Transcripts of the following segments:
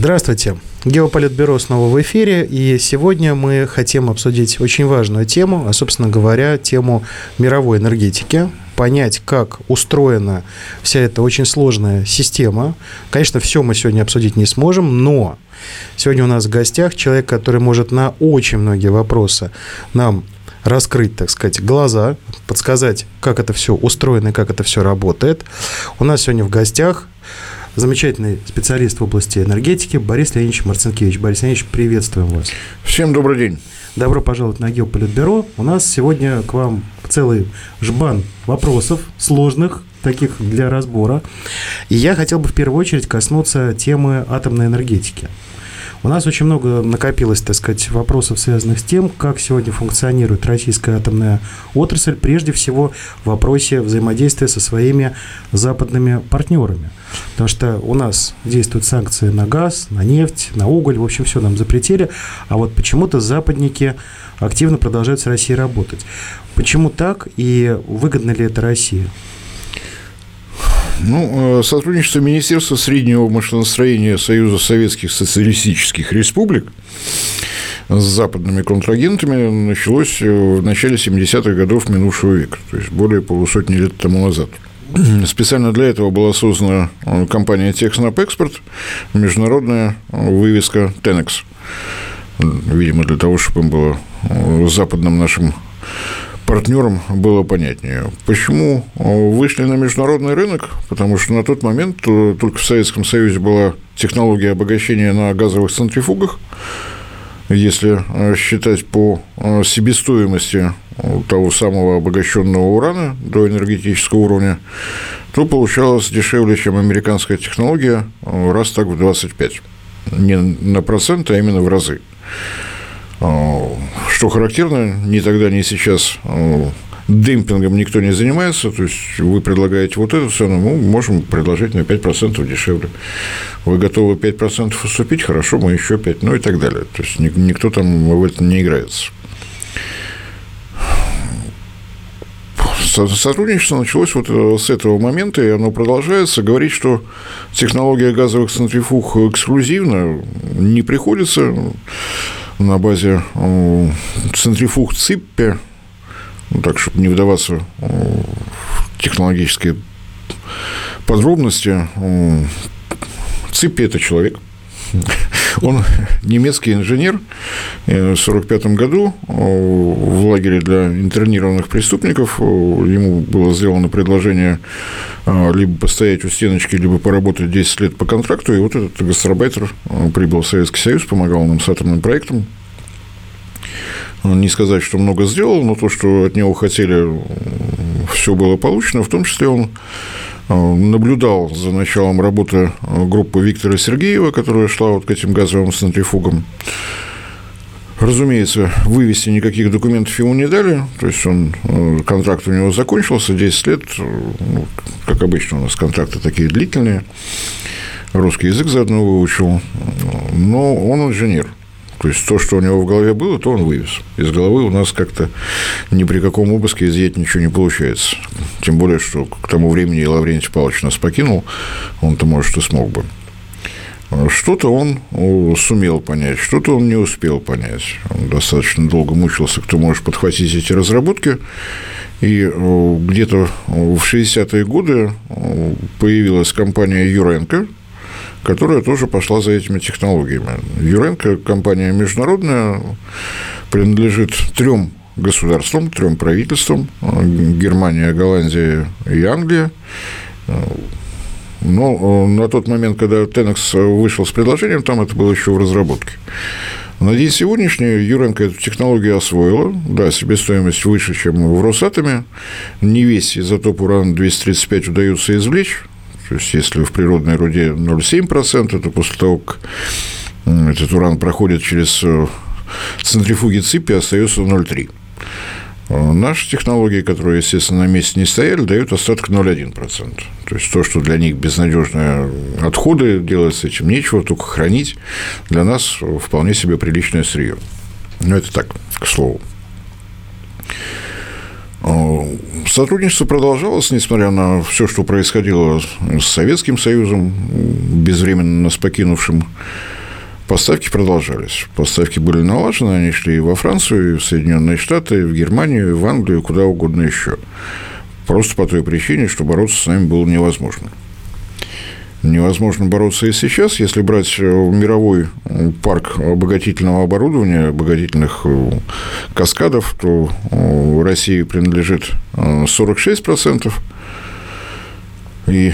Здравствуйте. Геополитбюро снова в эфире, и сегодня мы хотим обсудить очень важную тему, а, собственно говоря, тему мировой энергетики, понять, как устроена вся эта очень сложная система. Конечно, все мы сегодня обсудить не сможем, но сегодня у нас в гостях человек, который может на очень многие вопросы нам раскрыть, так сказать, глаза, подсказать, как это все устроено и как это все работает. У нас сегодня в гостях замечательный специалист в области энергетики Борис Леонидович Марцинкевич. Борис Леонидович, приветствуем вас. Всем добрый день. Добро пожаловать на Геополитбюро. У нас сегодня к вам целый жбан вопросов сложных, таких для разбора. И я хотел бы в первую очередь коснуться темы атомной энергетики. У нас очень много накопилось, так сказать, вопросов, связанных с тем, как сегодня функционирует российская атомная отрасль, прежде всего в вопросе взаимодействия со своими западными партнерами. Потому что у нас действуют санкции на газ, на нефть, на уголь, в общем, все нам запретили, а вот почему-то западники активно продолжают с Россией работать. Почему так и выгодно ли это России? Ну, э, сотрудничество Министерства среднего машиностроения Союза Советских Социалистических Республик с западными контрагентами началось в начале 70-х годов минувшего века, то есть более полусотни лет тому назад. Специально для этого была создана э, компания Техснопэкспорт, международная вывеска Tenex. Видимо, для того, чтобы им было э, западным нашим партнерам было понятнее. Почему э, вышли на международный рынок? Потому что на тот момент э, только в Советском Союзе была технология обогащения на газовых центрифугах. Если э, считать по себестоимости того самого обогащенного урана до энергетического уровня, то получалось дешевле, чем американская технология, раз так в 25. Не на проценты, а именно в разы. А, что характерно, ни тогда, ни сейчас а, демпингом никто не занимается, то есть вы предлагаете вот эту цену, мы можем предложить на 5% дешевле. Вы готовы 5% уступить, хорошо, мы еще 5%, ну и так далее. То есть никто там в этом не играется. Сотрудничество началось вот э, с этого момента, и оно продолжается. Говорить, что технология газовых центрифуг эксклюзивна, не приходится на базе центрифуг Циппе, ну, так, чтобы не вдаваться в технологические подробности, Циппе – это человек – он немецкий инженер. В 1945 году э, в лагере для интернированных преступников э, ему было сделано предложение э, либо постоять у стеночки, либо поработать 10 лет по контракту. И вот этот гастарбайтер прибыл в Советский Союз, помогал нам с атомным проектом. Не сказать, что много сделал, но то, что от него хотели, все было получено. В том числе он Э, наблюдал за началом работы э, группы Виктора Сергеева, которая шла вот к этим газовым центрифугам. Разумеется, вывести никаких документов ему не дали, то есть он, э, контракт у него закончился, 10 лет, ну, как обычно у нас контракты такие длительные, русский язык заодно выучил, но он инженер – то есть то, что у него в голове было, то он вывез. Из головы у нас как-то ни при каком обыске изъять ничего не получается. Тем более, что к тому времени Лаврентий Павлович нас покинул, он-то, может, и смог бы. Что-то он сумел понять, что-то он не успел понять. Он достаточно долго мучился, кто может подхватить эти разработки. И где-то в 60-е годы появилась компания «Юренко», которая тоже пошла за этими технологиями. Юренко, компания международная, принадлежит трем государствам, трем правительствам – Германия, Голландия и Англия. Но на тот момент, когда Тенекс вышел с предложением, там это было еще в разработке. На день сегодняшний Юренко эту технологию освоила. Да, себестоимость выше, чем в Росатоме. Не весь изотоп урана-235 удается извлечь. То есть, если в природной руде 0,7%, то после того, как этот уран проходит через э, центрифуги цепи, остается 0,3%. Э, наши технологии, которые, естественно, на месте не стояли, дают остаток 0,1%. То есть то, что для них безнадежные отходы, делать с этим нечего, только хранить, для нас вполне себе приличное сырье. Но это так, к слову. Э, Сотрудничество продолжалось, несмотря на все, что происходило с Советским Союзом, безвременно нас покинувшим. Поставки продолжались. Поставки были налажены, они шли и во Францию, и в Соединенные Штаты, и в Германию, и в Англию, куда угодно еще. Просто по той причине, что бороться с нами было невозможно. Невозможно бороться и сейчас, если брать э, мировой э, парк обогатительного оборудования, обогатительных э, каскадов, то России принадлежит 46%. И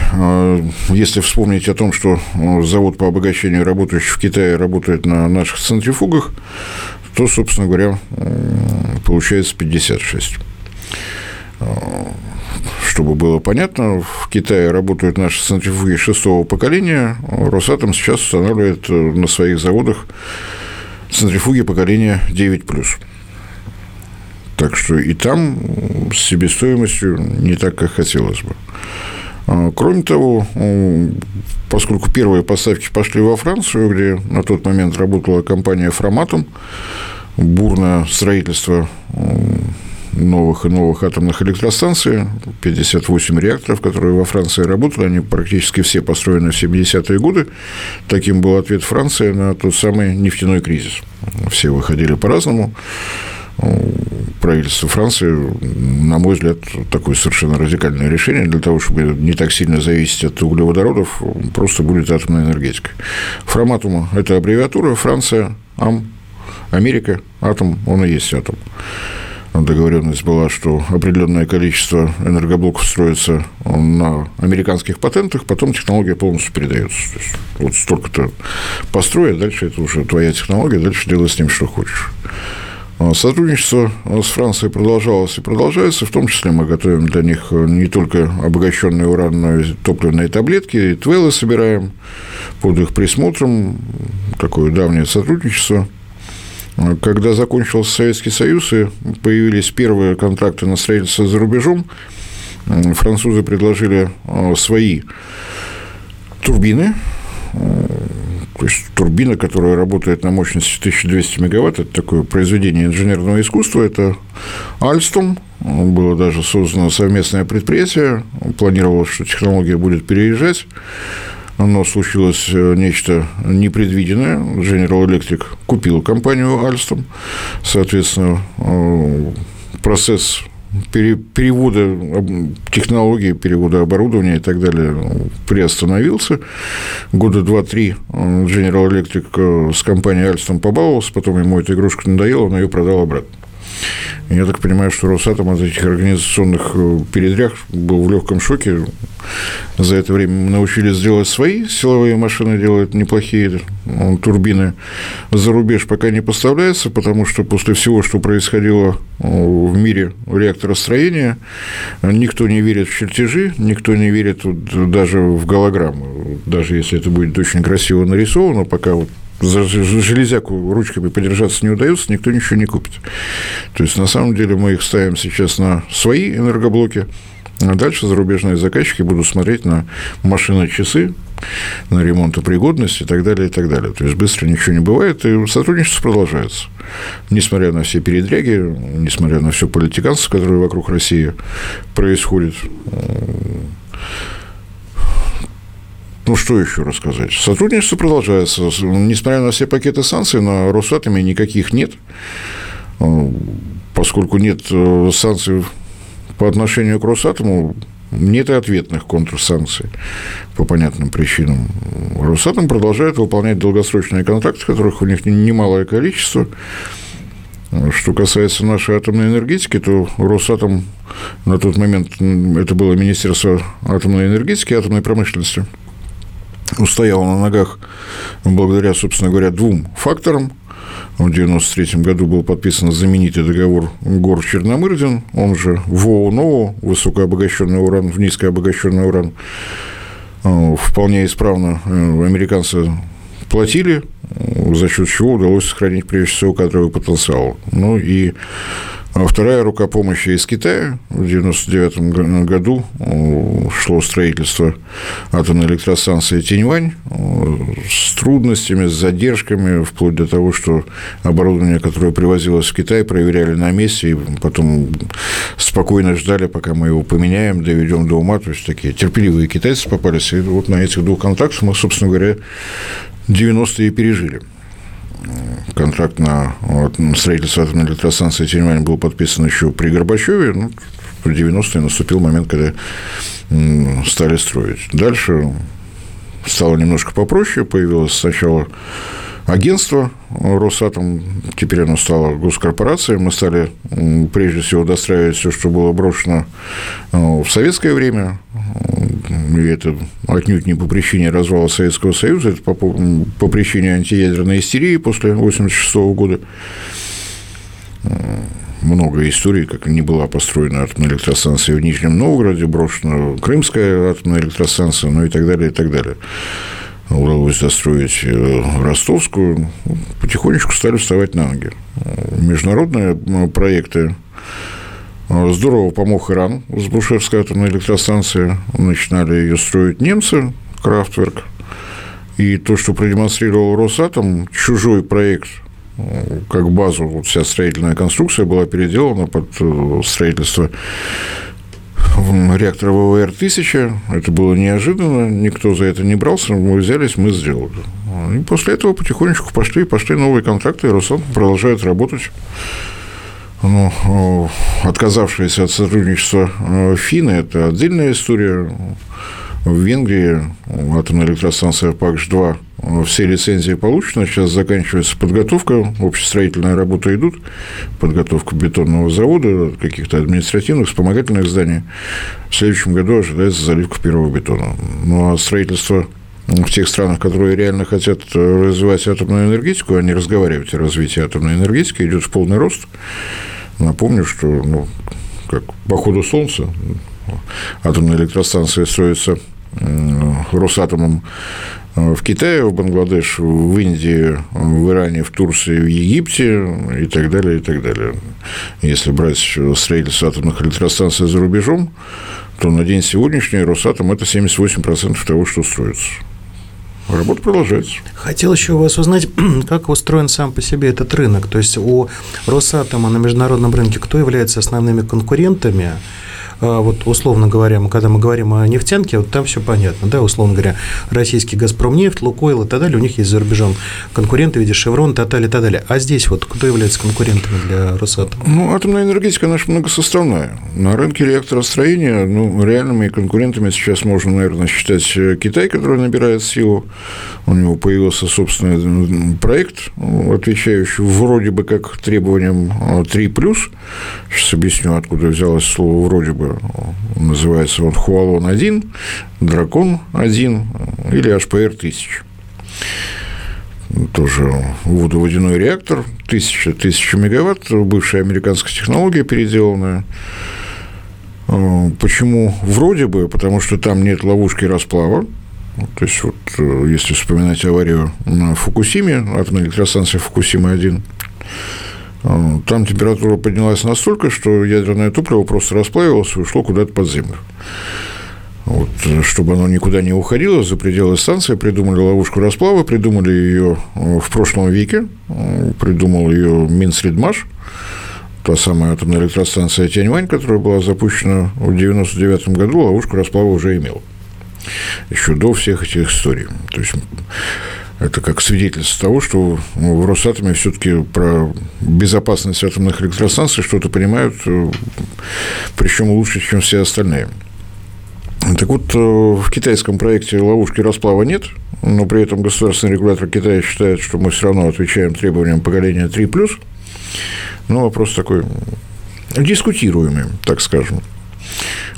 если вспомнить о том, что завод по обогащению работающий в Китае работает на наших центрифугах, то, собственно говоря, получается 56 чтобы было понятно, в Китае работают наши центрифуги шестого поколения. Росатом сейчас устанавливает э, на своих заводах центрифуги поколения 9+. Так что и там с себестоимостью не так, как хотелось бы. А, кроме того, поскольку первые поставки пошли во Францию, где на тот момент работала компания «Фроматом», бурное строительство новых и новых атомных электростанций, 58 реакторов, которые во Франции работали, они практически все построены в 70-е годы. Таким был ответ Франции на тот самый нефтяной кризис. Все выходили по-разному. Правительство Франции, на мой взгляд, такое совершенно радикальное решение для того, чтобы не так сильно зависеть от углеводородов, просто будет атомная энергетика. Фроматума – это аббревиатура, Франция, АМ, Америка, атом, он и есть атом договоренность была, что определенное количество энергоблоков строится на американских патентах, потом технология полностью передается. То есть, вот столько-то построй, а дальше это уже твоя технология, дальше делай с ним, что хочешь. А сотрудничество с Францией продолжалось и продолжается, в том числе мы готовим для них не только обогащенные уран, топливные таблетки, и твелы собираем под их присмотром, такое давнее сотрудничество. Когда закончился Советский Союз и появились первые контракты на строительство за рубежом, французы предложили а, свои турбины, то есть турбина, которая работает на мощности 1200 мегаватт, это такое произведение инженерного искусства, это Альстом, было даже создано совместное предприятие, планировалось, что технология будет переезжать но случилось э, нечто непредвиденное. General Electric купил компанию Alstom. Соответственно, э, процесс перевода технологий, перевода оборудования и так далее приостановился. Года два-три э, General Electric с компанией Alstom побаловался, потом ему эта игрушка надоела, он ее продал обратно. Я так понимаю, что Росатом от этих организационных э, передряг был в легком шоке. За это время мы научились делать свои силовые машины, делают неплохие ну, турбины. За рубеж пока не поставляется, потому что после всего, что происходило э, в мире реакторостроения, никто не верит в чертежи, никто не верит даже в голограммы. Даже если это будет очень красиво нарисовано, пока вот за железяку ручками подержаться не удается, никто ничего не купит. То есть, на самом деле, мы их ставим сейчас на свои энергоблоки, а дальше зарубежные заказчики будут смотреть на машины-часы, на ремонтопригодность и так далее, и так далее. То есть, быстро ничего не бывает, и сотрудничество продолжается. Несмотря на все передряги, несмотря на все политиканство, которое вокруг России происходит, ну, что еще рассказать? Сотрудничество продолжается. Несмотря на все пакеты санкций, на Росатоме никаких нет. А, поскольку нет э, санкций по отношению к Росатому, нет и ответных контрсанкций по понятным причинам. Росатом продолжает выполнять долгосрочные контракты, которых у них немалое количество. Что касается нашей атомной энергетики, то Росатом на тот момент, это было Министерство атомной энергетики и атомной промышленности – устояла на ногах благодаря, собственно говоря, двум факторам. В 1993 году был подписан знаменитый договор гор Черномырдин, он же ВОУ-НОУ, высокообогащенный уран в низкообогащенный уран. Э, вполне исправно э, американцы платили, за счет чего удалось сохранить, прежде всего, кадровый потенциал. Ну и А вторая рука помощи из Китая. В 1999 году шло строительство атомной электростанции Тиньвань с трудностями, с задержками, вплоть до того, что оборудование, которое привозилось в Китай, проверяли на месте, и потом спокойно ждали, пока мы его поменяем, доведем до ума. То есть такие терпеливые китайцы попались. И вот на этих двух контактах мы, собственно говоря, 90-е пережили контракт на строительство атомной электростанции Тюрьмань был подписан еще при Горбачеве. Ну, в 90-е наступил момент, когда стали строить. Дальше стало немножко попроще. Появилось сначала агентство Росатом, теперь оно стало госкорпорацией. Мы стали прежде всего достраивать все, что было брошено э, в советское время. И это отнюдь не по причине развала Советского Союза, это по, по причине антиядерной истерии после 1986 года. Много историй, как не была построена атомная электростанция в Нижнем Новгороде, брошена Крымская атомная электростанция, ну и так далее, и так далее удалось застроить э, ростовскую, потихонечку стали вставать на ноги. Международные проекты э, Здорово помог Иран с Бушевской атомной электростанции. Начинали ее строить немцы, Крафтверк. И то, что продемонстрировал Росатом, чужой проект э, как базу, вот вся строительная конструкция была переделана под строительство реактора ВВР-1000. Это было неожиданно, никто за это не брался, мы взялись, мы сделали. И после этого потихонечку пошли, пошли новые контракты, и Росатом продолжает работать. Ну, отказавшиеся от сотрудничества э, финны – это отдельная история. В Венгрии атомная электростанция ПАКШ-2 все лицензии получены, сейчас заканчивается подготовка, общестроительная работа идут, подготовка бетонного завода, каких-то административных, вспомогательных зданий. В следующем году ожидается заливка первого бетона. Ну, а строительство в тех странах, которые реально хотят развивать атомную энергетику, а не разговаривать о развитии атомной энергетики, идет в полный рост. Напомню, что ну, как по ходу Солнца атомная электростанция строится Росатомом э, в Китае, в Бангладеш, в Индии, в Иране, в Турции, в Египте и так далее, и так далее. Если брать строительство атомных электростанций за рубежом, то на день сегодняшний Росатом – это 78% того, что строится. Работа продолжается. Хотел еще у вас узнать, как устроен сам по себе этот рынок. То есть у Росатома на международном рынке кто является основными конкурентами вот условно говоря, мы, когда мы говорим о нефтянке, вот там все понятно, да, условно говоря, российский «Газпромнефть», «Лукойл» и так далее, у них есть за рубежом конкуренты в виде «Шеврон», «Тоталь» и так далее. А здесь вот кто является конкурентами для «Росатома»? Ну, атомная энергетика наша многосоставная. На рынке реакторостроения, ну, реальными конкурентами сейчас можно, наверное, считать э, Китай, который набирает силу. У него появился собственный проект, отвечающий вроде бы как требованиям 3+. Сейчас объясню, откуда взялось слово «вроде бы» называется он Хуалон-1, Дракон-1 или HPR-1000 тоже водоводяной реактор, 1000, 1000 мегаватт, бывшая американская технология переделанная. А, почему вроде бы? Потому что там нет ловушки расплава. То есть, вот, э, если вспоминать аварию на Фукусиме, атомной электростанции Фукусима-1, а, там температура поднялась настолько, что ядерное топливо просто расплавилось и ушло куда-то под землю. Вот, чтобы оно никуда не уходило за пределы станции, придумали ловушку расплава, придумали ее э, в прошлом веке, э, придумал ее Минсредмаш, та самая атомная электростанция Тяньвань, которая была запущена в 1999 году, ловушку расплава уже имела. Еще до всех этих историй. То есть это как свидетельство того, что в Росатоме все-таки про безопасность атомных электростанций что-то понимают, э, причем лучше, чем все остальные. Так вот, э, в китайском проекте ловушки расплава нет, но при этом государственный регулятор Китая считает, что мы все равно отвечаем требованиям поколения 3+. Ну, вопрос такой дискутируемый, так скажем.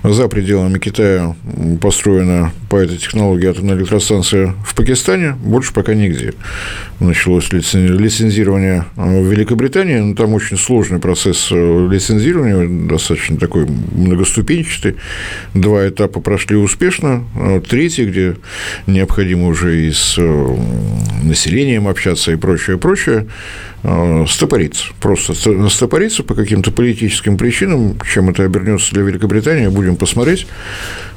За пределами Китая построена по этой технологии атомная электростанция в Пакистане, больше пока нигде. Началось лицензирование в Великобритании, но там очень сложный процесс лицензирования, достаточно такой многоступенчатый. Два этапа прошли успешно, третий, где необходимо уже и с населением общаться и прочее, прочее, Э, стопориться. Просто стопориться по каким-то политическим причинам. Чем это обернется для Великобритании, будем посмотреть.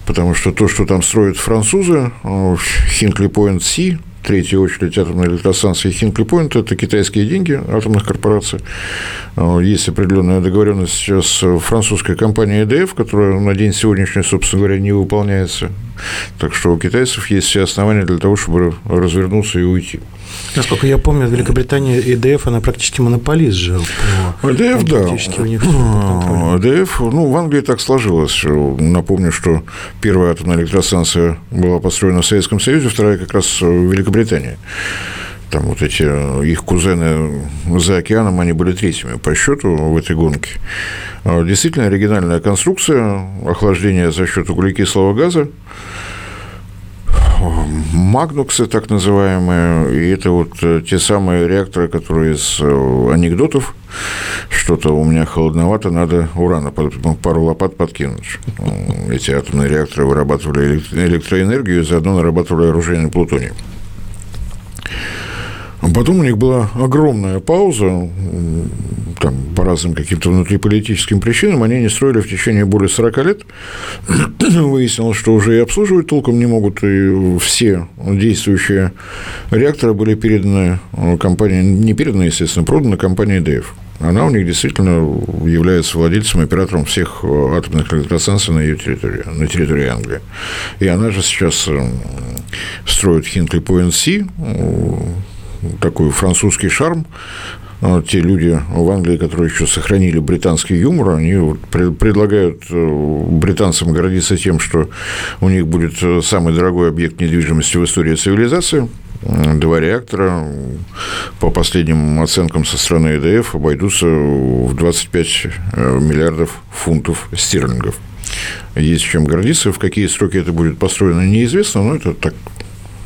Потому что то, что там строят французы, Хинкли Пойнт Си, третья очередь атомной электростанции Хинкли Пойнт – это китайские деньги атомных корпораций. Э, есть определенная договоренность сейчас с французской компанией EDF, которая на день сегодняшний, собственно говоря, не выполняется. Так что у китайцев есть все основания для того, чтобы развернуться и уйти. Насколько я помню, в Великобритании ИДФ, она практически монополист же. ИДФ, да. ИДФ, ну, в Англии так сложилось. Напомню, что первая атомная электростанция была построена в Советском Союзе, вторая как раз в Великобритании там вот эти их кузены за океаном, они были третьими по счету в этой гонке. Действительно оригинальная конструкция, охлаждение за счет углекислого газа магнуксы, так называемые, и это вот э, те самые реакторы, которые из э, анекдотов, что-то у меня холодновато, надо урана ну, пару лопат подкинуть. Эти атомные реакторы вырабатывали электроэнергию и заодно нарабатывали оружейный плутоний. А потом у них была огромная пауза, там, по разным каким-то внутриполитическим причинам, они не строили в течение более 40 лет. Выяснилось, что уже и обслуживать толком не могут, и все действующие реакторы были переданы э, компании, не переданы, естественно, проданы компании EDF. Она у них действительно является владельцем, оператором всех э, атомных электростанций на ее территории, на территории Англии. И она же сейчас э, строит Хинкли Point C, такой французский шарм. А те люди в Англии, которые еще сохранили британский юмор, они предлагают э, британцам гордиться тем, что у них будет э, самый дорогой объект недвижимости в истории цивилизации. Два реактора, по последним оценкам со стороны ЭДФ, обойдутся в 25 э, миллиардов фунтов стерлингов. Есть чем гордиться. В какие сроки это будет построено, неизвестно, но это так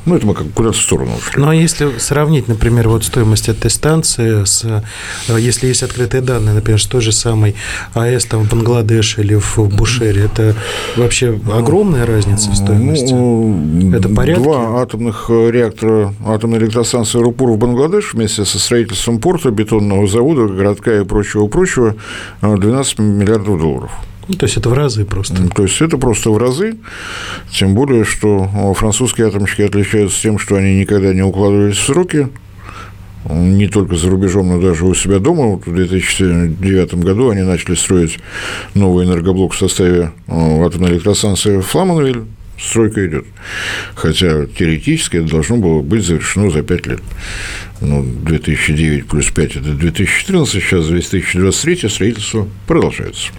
ну, это мы как куда-то в сторону ушли. Ну, а если сравнить, например, вот стоимость этой станции с, э, если есть открытые данные, например, с той же самой АЭС там в Бангладеше или в Бушере, это вообще огромная разница в стоимости? Ну, это порядки? Два атомных реактора атомной электростанции Рупур в Бангладеш вместе со строительством порта, бетонного завода, городка и прочего-прочего 12 миллиардов долларов. Ну, то есть это в разы просто. То есть это просто в разы, тем более, что французские атомщики отличаются тем, что они никогда не укладывались в сроки, не только за рубежом, но даже у себя дома. Вот в 2009 году они начали строить новый энергоблок в составе атомной электростанции «Фламанвиль», стройка идет. Хотя теоретически это должно было быть завершено за 5 лет. Ну, 2009 плюс 5 – это 2014, сейчас 2023 строительство продолжается.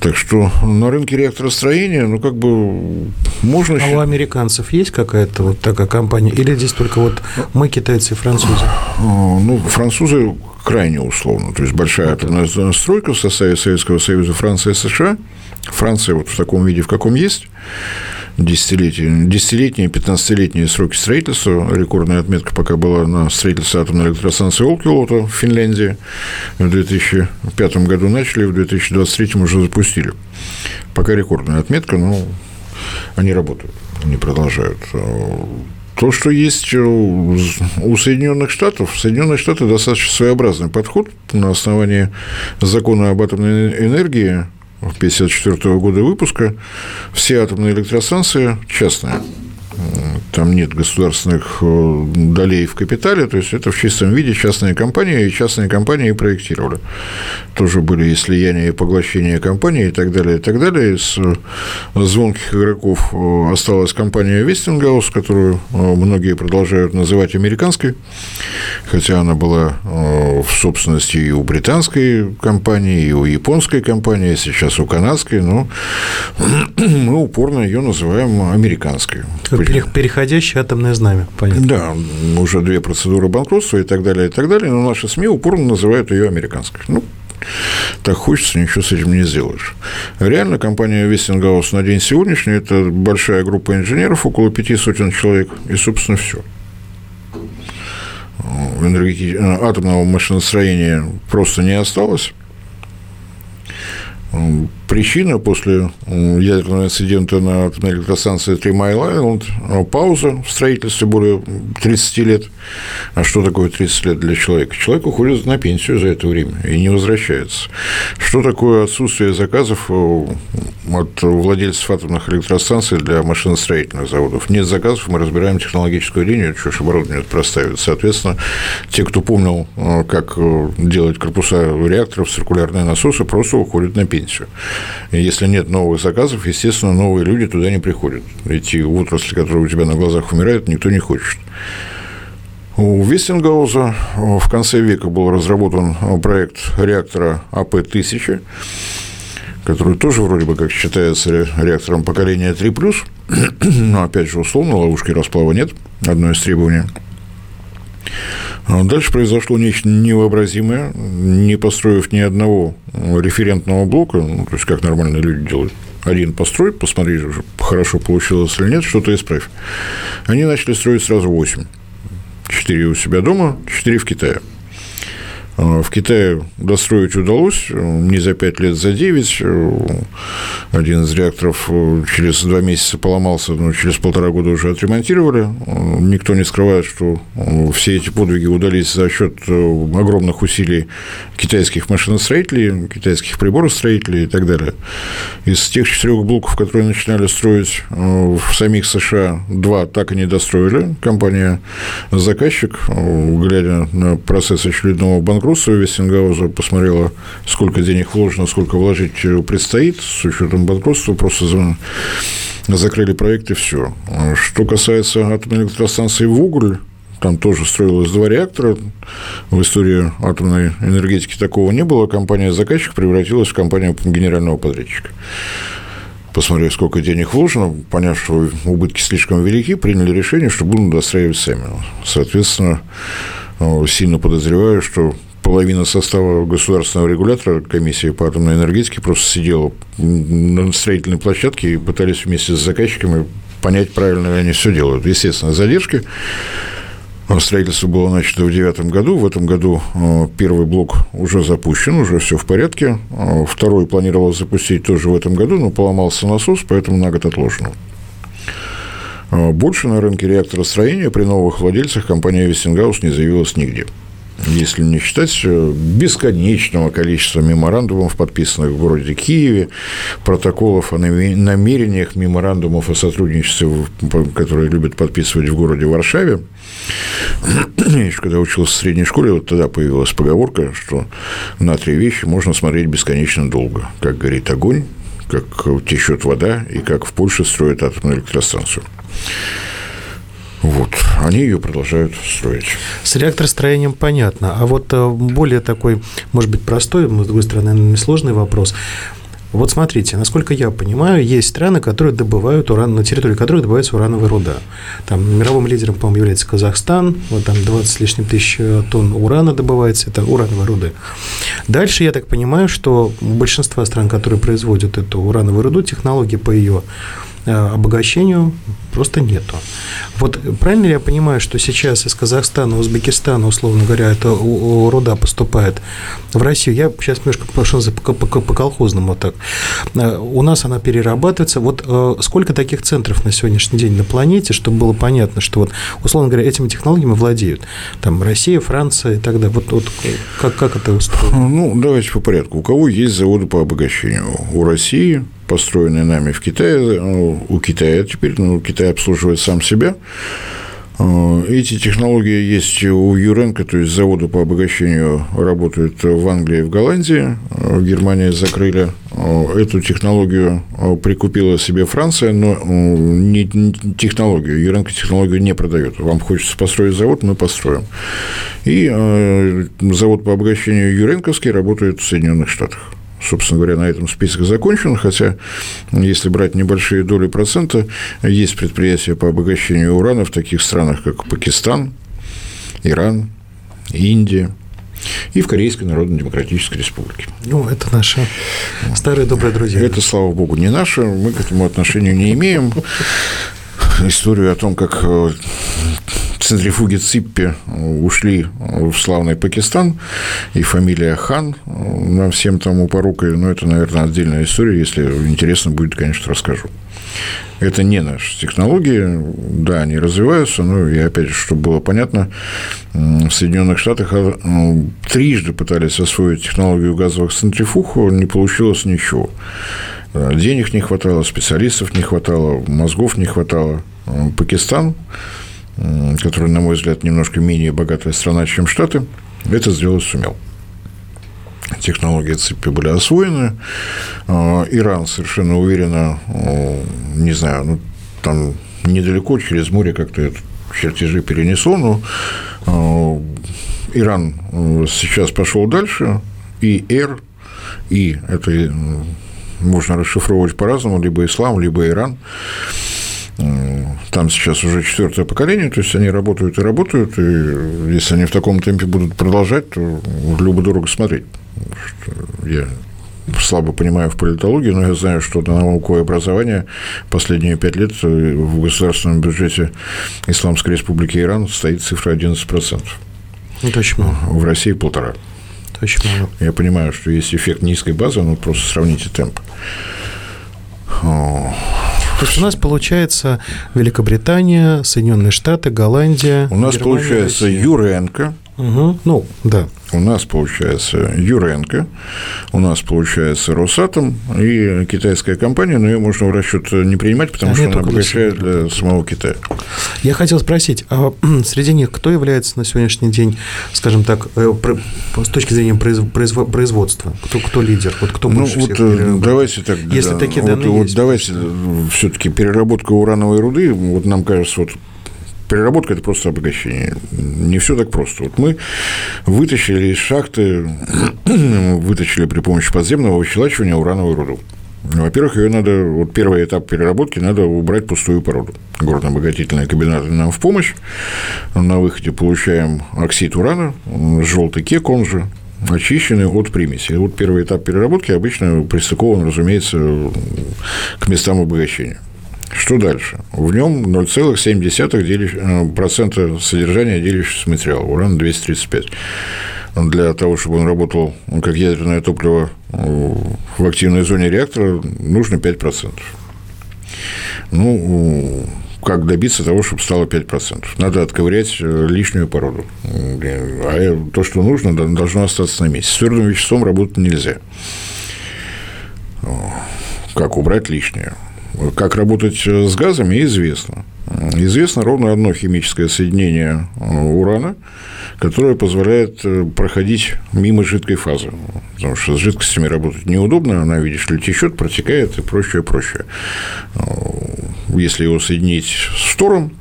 Так что на рынке реакторостроения, ну, как бы можно... А у американцев есть какая-то вот такая компания? Или здесь только вот мы, китайцы и французы? А, ну, французы крайне условно. То есть, большая атомная стройка в составе Советского Союза, Франции и США. Франция вот в таком виде, в каком есть десятилетия, десятилетние, 15-летние сроки строительства. Рекордная отметка пока была на строительстве атомной электростанции Олкилота в Финляндии. В 2005 году начали, в 2023 уже запустили. Пока рекордная отметка, но они работают, они продолжают. То, что есть у Соединенных Штатов, Соединенные Штаты достаточно своеобразный подход на основании закона об атомной энергии 1954 года выпуска, все атомные электростанции частные. Там нет государственных э, долей в капитале, то есть это в чистом виде частные компании, и частные компании проектировали. Тоже были и слияния, и поглощения компаний, и так далее, и так далее. Из э, звонких игроков э, осталась компания Westinghouse, которую многие продолжают называть американской, хотя она была в собственности и у британской компании, и у японской компании, сейчас у канадской, но мы упорно ее называем американской переходящее атомное знамя, понятно. Да, уже две процедуры банкротства и так далее, и так далее, но наши СМИ упорно называют ее американской. Ну, так хочется, ничего с этим не сделаешь. Реально компания Вестингаус на день сегодняшний – это большая группа инженеров, около пяти сотен человек, и, собственно, все энергетики... атомного машиностроения просто не осталось. Причина после ядерного инцидента на атомной электростанции Три Майл Айленд – пауза в строительстве более 30 лет. А что такое 30 лет для человека? Человек уходит на пенсию за это время и не возвращается. Что такое отсутствие заказов э, от владельцев атомных электростанций для машиностроительных заводов? Нет заказов, мы разбираем технологическую линию, что ж оборудование проставить. Соответственно, те, кто помнил, э, как э, делать корпуса реакторов, циркулярные насосы, просто уходят на пенсию. Если нет новых заказов, естественно, новые люди туда не приходят. Эти отрасли, которые у тебя на глазах умирают, никто не хочет. У Вестингауза в конце века был разработан проект реактора АП-1000, который тоже вроде бы как считается реактором поколения 3+, но опять же условно, ловушки расплава нет, одно из требований – дальше произошло нечто невообразимое, не построив ни одного референтного блока, ну, то есть как нормальные люди делают, один построй, посмотри, хорошо получилось или нет, что-то исправь. Они начали строить сразу восемь. Четыре у себя дома, четыре в Китае. А, в Китае достроить удалось не за 5 лет, за 9. Один из реакторов э, через два месяца поломался, но через полтора года уже отремонтировали. Никто не скрывает, что э, все эти подвиги удались за счет э, огромных усилий китайских машиностроителей, китайских приборостроителей и так далее. Из тех четырех блоков, которые начинали строить в самих США, два так и не достроили. Компания-заказчик, глядя на процесс очередного банкротства, банкротства Вестингауза, посмотрела, сколько денег вложено, сколько вложить предстоит, с учетом банкротства просто закрыли проект и все. Что касается атомной электростанции в Уголь, там тоже строилось два реактора. В истории атомной энергетики такого не было. Компания-заказчик превратилась в компанию генерального подрядчика. Посмотрев, сколько денег вложено, поняв, что убытки слишком велики, приняли решение, что будем достраивать сами. Соответственно, сильно подозреваю, что половина состава государственного регулятора комиссии по атомной энергетике просто сидела на строительной площадке и пытались вместе с заказчиками понять, правильно ли они все делают. Естественно, задержки. Строительство было начато в 2009 году. В этом году э, первый блок уже запущен, уже все в порядке. Э, второй планировалось запустить тоже в этом году, но поломался насос, поэтому на год отложено. Э, больше на рынке реакторостроения при новых владельцах компания Вестингаус не заявилась нигде если не считать э, бесконечного количества меморандумов, подписанных в городе Киеве, протоколов о намерениях, меморандумов о сотрудничестве, которые любят подписывать в городе Варшаве. Я еще когда учился в средней школе, вот тогда появилась поговорка, что на три вещи можно смотреть бесконечно долго. Как горит огонь, как течет вода и как в Польше строят атомную электростанцию. Вот, они ее продолжают строить. С реакторостроением понятно. А вот э, более такой, может быть, простой, с другой стороны, несложный вопрос. Вот смотрите, насколько я понимаю, есть страны, которые добывают уран, на территории которых добывается урановая руда. Там мировым лидером, по-моему, является Казахстан, вот там 20 с лишним тысяч тонн урана добывается, это урановые руды. Дальше я так понимаю, что у большинства стран, которые производят эту урановую руду, технологии по ее э, обогащению просто нету. Вот правильно ли я понимаю, что сейчас из Казахстана, Узбекистана, условно говоря, эта руда поступает в Россию? Я сейчас немножко пошел по, по, по колхозному так. Э, у нас она перерабатывается. Вот э, сколько таких центров на сегодняшний день на планете, чтобы было понятно, что вот, условно говоря, этими технологиями владеют? Там Россия, Франция и так далее. Вот, вот как, как это устроено? Ну, давайте по порядку. У кого есть заводы по обогащению? У России, построенные нами в Китае, ну, у Китая теперь, ну, Китай обслуживает сам себя. А, эти технологии есть у Юренко, то есть заводы по обогащению работают в Англии и в Голландии. А, в Германии закрыли. А, эту технологию прикупила себе Франция, но не технологию. Юренко технологию не продает. Вам хочется построить завод, мы построим. И завод по обогащению Юренковский работает в Соединенных Штатах собственно говоря, на этом список закончен, хотя, если брать небольшие доли процента, есть предприятия по обогащению урана в таких странах, как Пакистан, Иран, Индия. и в Корейской Народно-Демократической Республике. Ну, это наши старые добрые друзья. Это, слава богу, не наше, мы к этому отношения не имеем. Историю о том, как э, центрифуги Циппи ушли в славный Пакистан, и фамилия Хан нам всем тому порукой, но это, наверное, отдельная история, если интересно будет, конечно, расскажу. Это не наши технологии, да, они развиваются, но и опять же, чтобы было понятно, в Соединенных Штатах трижды пытались освоить технологию газовых центрифуг, не получилось ничего. Денег не хватало, специалистов не хватало, мозгов не хватало. Пакистан, который, на мой взгляд, немножко менее богатая страна, чем Штаты, это сделать сумел технологии цепи были освоены. А, Иран совершенно уверенно, не знаю, ну, там недалеко, через море как-то чертежи перенесло, но а, Иран сейчас пошел дальше, и Р, и это можно расшифровывать по-разному, либо ислам, либо Иран. Там сейчас уже четвертое поколение, то есть они работают и работают, и если они в таком темпе будут продолжать, то любо дорого смотреть я слабо понимаю в политологии, но я знаю, что на науку и образование последние пять лет в государственном бюджете Исламской Республики Иран стоит цифра 11%. Это очень. В России полтора. Это очень много. Я понимаю, что есть эффект низкой базы, но просто сравните темп. То есть у нас получается Великобритания, Соединенные Штаты, Голландия. У нас Германия, получается Россия. Юренко. Угу. Ну, да у нас получается Юренко, у нас получается Росатом и китайская компания, но ее можно в расчет не принимать, потому а что она обогащает для самого Китая. Я хотел спросить, а среди них кто является на сегодняшний день, скажем так, э, с точки зрения производства? Кто, кто лидер? Вот кто ну, вот э, давайте так, Если да, такие данные вот, есть. Вот давайте все-таки переработка урановой руды, вот нам кажется, вот переработка – это просто обогащение. Не все так просто. Вот мы вытащили из шахты, вытащили при помощи подземного выщелачивания урановую руду. Во-первых, ее надо, вот первый этап переработки, надо убрать пустую породу. Горно-обогатительные комбинаты нам в помощь. На выходе получаем оксид урана, желтый кек, он же, очищенный от примеси. Вот первый этап переработки обычно пристыкован, разумеется, к местам обогащения. Что дальше? В нем 0,7% содержания делящегося материала, уран-235. Для того, чтобы он работал как ядерное топливо в активной зоне реактора, нужно 5%. Ну, как добиться того, чтобы стало 5%? Надо отковырять э, лишнюю породу. А то, что нужно, должно остаться на месте. С твердым веществом работать нельзя. Как убрать лишнее? Как работать с газами, известно. Известно ровно одно химическое соединение э, урана, которое позволяет э, проходить мимо жидкой фазы. Потому что с жидкостями работать неудобно, она, видишь ли, течет, протекает и прочее, прочее. Э, если его соединить с штором,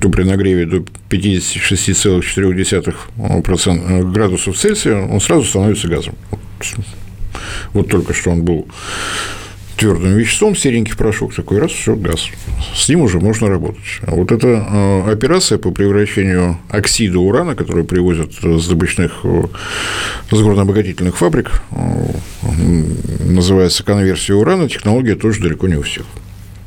то при нагреве до 56,4% градусов Цельсия он сразу становится газом. Вот только что он был твердым веществом, серенький порошок такой, раз, все, газ. С ним уже можно работать. А вот эта э, операция по превращению оксида урана, который привозят с добычных, э, с горнообогатительных фабрик, э, называется конверсия урана, технология тоже далеко не у всех.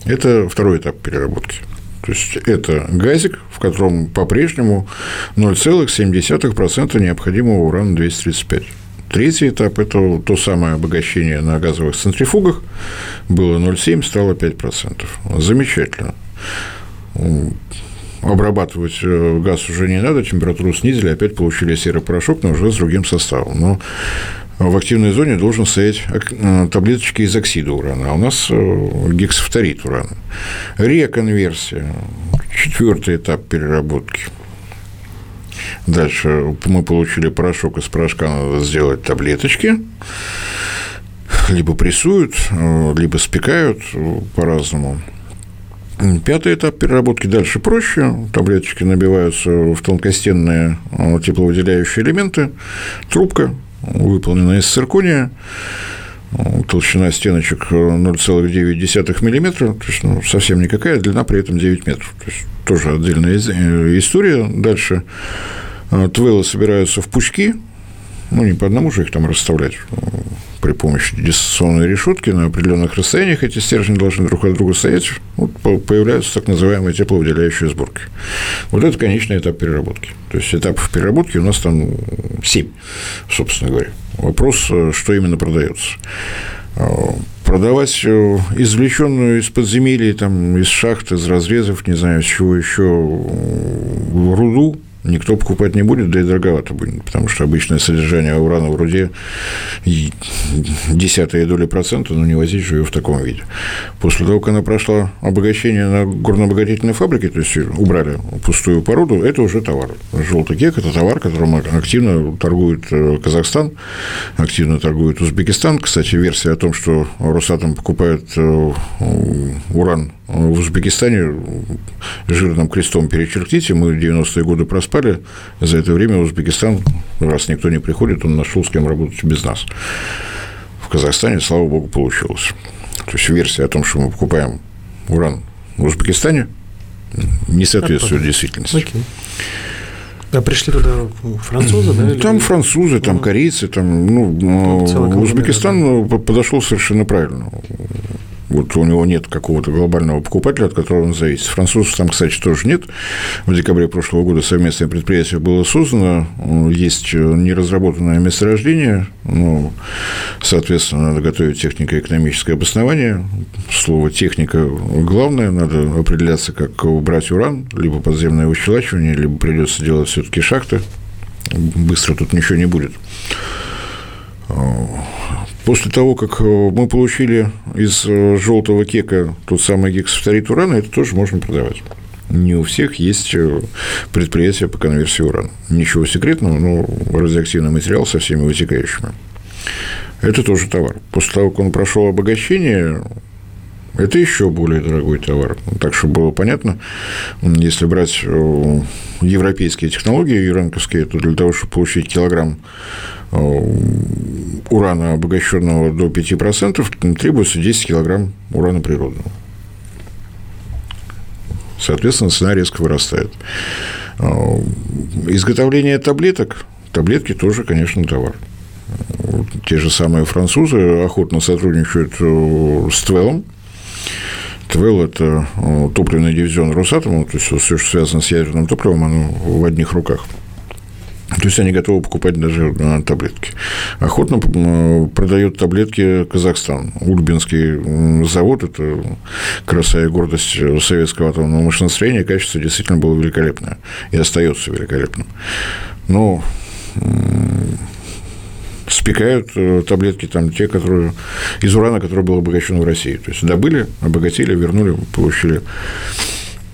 Это второй этап переработки. То есть это газик, в котором по-прежнему 0,7% необходимого урана-235. Третий этап – это то самое обогащение на газовых центрифугах. Было 0,7, стало 5%. Замечательно. Обрабатывать э, газ уже не надо, температуру снизили, опять получили серый порошок, но уже с другим составом. Но в активной зоне должен стоять э, таблеточки из оксида урана, а у нас э, гексафторид урана. Реконверсия, четвертый этап переработки – Дальше мы получили порошок, из порошка надо сделать таблеточки. Либо прессуют, либо спекают по-разному. Пятый этап переработки дальше проще. Таблеточки набиваются в тонкостенные тепловыделяющие элементы. Трубка, выполненная из циркония толщина стеночек 0,9 мм, то есть ну, совсем никакая, длина при этом 9 метров. То есть тоже отдельная э, история. Дальше э, твелы собираются в пучки, ну, не по одному же их там расставлять при помощи дистанционной решетки на определенных расстояниях эти стержни должны друг от друга стоять, вот появляются так называемые тепловыделяющие сборки. Вот это конечный этап переработки. То есть этапов переработки у нас там 7, собственно говоря. Вопрос, что именно продается продавать э, извлеченную из подземелья, там, из шахт, из разрезов, не знаю, с чего еще, руду, никто покупать не будет, да и дороговато будет, потому что обычное содержание урана в руде десятая доля процента, но не возить же ее в таком виде. После того, как она прошла обогащение на горнообогатительной фабрике, то есть убрали пустую породу, это уже товар. Желтый кек – это товар, которым активно торгует э, Казахстан, активно торгует Узбекистан. Кстати, версия о том, что Росатом покупает э, уран в Узбекистане жирным крестом перечеркните, мы 90-е годы проспали, за это время Узбекистан, раз никто не приходит, он нашел с кем работать без нас. В Казахстане, слава богу, получилось. То есть версия о том, что мы покупаем уран в Узбекистане, не соответствует действительности. Окей. А пришли туда французы, да? Там или... французы, там корейцы, там, ну, ну Узбекистан да. подошел совершенно правильно. Вот у него нет какого-то глобального покупателя, от которого он зависит. Французов там, кстати, тоже нет. В декабре прошлого года совместное предприятие было создано. Есть неразработанное месторождение. Ну, соответственно, надо готовить технико-экономическое обоснование. Слово «техника» главное. Надо определяться, как убрать уран, либо подземное выщелачивание, либо придется делать все таки шахты. Быстро тут ничего не будет. После того, как э, мы получили из э, желтого кека тот самый гексафторид урана, это тоже можно продавать. Не у всех есть э, предприятия по конверсии урана. Ничего секретного, но радиоактивный материал со всеми вытекающими. Это тоже товар. После того, как он прошел обогащение, это еще более дорогой товар. Так, чтобы было понятно, если брать европейские технологии юранковские, то для того, чтобы получить килограмм урана, обогащенного до 5%, требуется 10 килограмм урана природного. Соответственно, цена резко вырастает. А, изготовление таблеток, таблетки тоже, конечно, товар. Те же самые французы охотно сотрудничают э, с Твелом. Твел – это э, топливный дивизион Росатома, то есть все, что связано с ядерным топливом, оно в одних руках. То есть они готовы покупать даже таблетки. Охотно продает таблетки Казахстан. Ульбинский завод – это краса и гордость советского атомного машиностроения. Качество действительно было великолепное и остается великолепным. Но спекают э, таблетки там те, которые из урана, который был обогащен в России. То есть добыли, обогатили, вернули, получили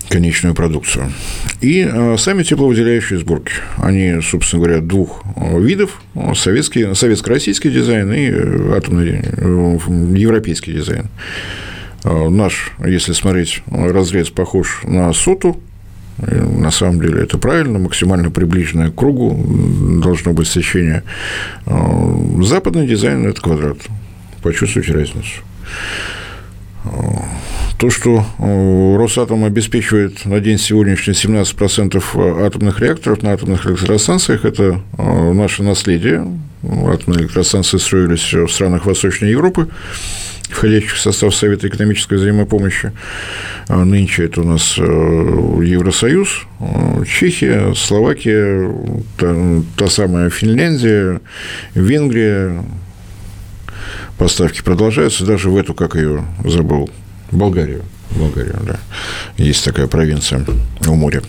конечную продукцию. И э, сами тепловыделяющие сборки. Они, собственно говоря, двух э, видов. Советский, советско-российский дизайн и э, атомный европейский дизайн. Наш, если смотреть, разрез похож на соту, на самом деле это правильно, максимально приближенное к кругу должно быть сечение. Западный дизайн – это квадрат. Почувствуйте разницу. То, что э, Росатом обеспечивает на день сегодняшний 17% э, атомных реакторов на атомных электростанциях, это э, наше наследие. Атомные электростанции строились в странах Восточной Европы, входящих в состав Совета экономической взаимопомощи. А нынче это у нас Евросоюз, Чехия, Словакия, та, та самая Финляндия, Венгрия. Поставки продолжаются, даже в эту, как ее забыл, Болгарию. Болгарию, да. Есть такая провинция у моря.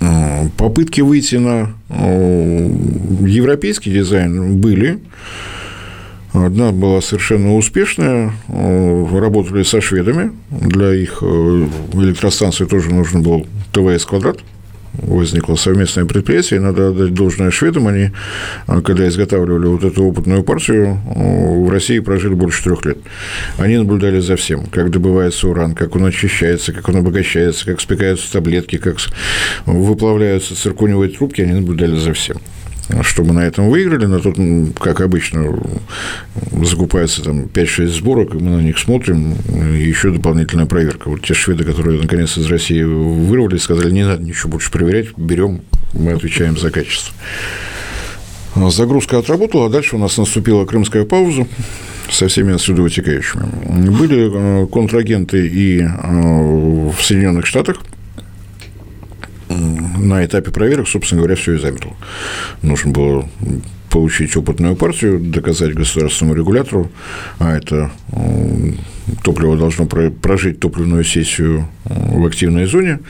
А, попытки выйти на европейский дизайн были. Одна была совершенно успешная. Работали со шведами. Для их э, электростанции тоже нужен был ТВС квадрат – возникло совместное предприятие, и надо отдать должное шведам, они, а, когда изготавливали вот эту опытную партию, в России прожили больше трех лет. Они наблюдали за всем, как добывается уран, как он очищается, как он обогащается, как спекаются таблетки, как выплавляются циркониевые трубки, они наблюдали за всем что мы на этом выиграли, на тот, как обычно, закупается там 5-6 сборок, мы на них смотрим, и еще дополнительная проверка. Вот те шведы, которые наконец из России вырвались, сказали, не надо ничего больше проверять, берем, мы отвечаем за качество. Загрузка отработала, а дальше у нас наступила крымская пауза со всеми отсюда вытекающими. Были контрагенты и в Соединенных Штатах, на этапе проверок, собственно говоря, все и замерло. Нужно было получить опытную партию, доказать государственному регулятору, а это топливо должно прожить топливную сессию в активной зоне.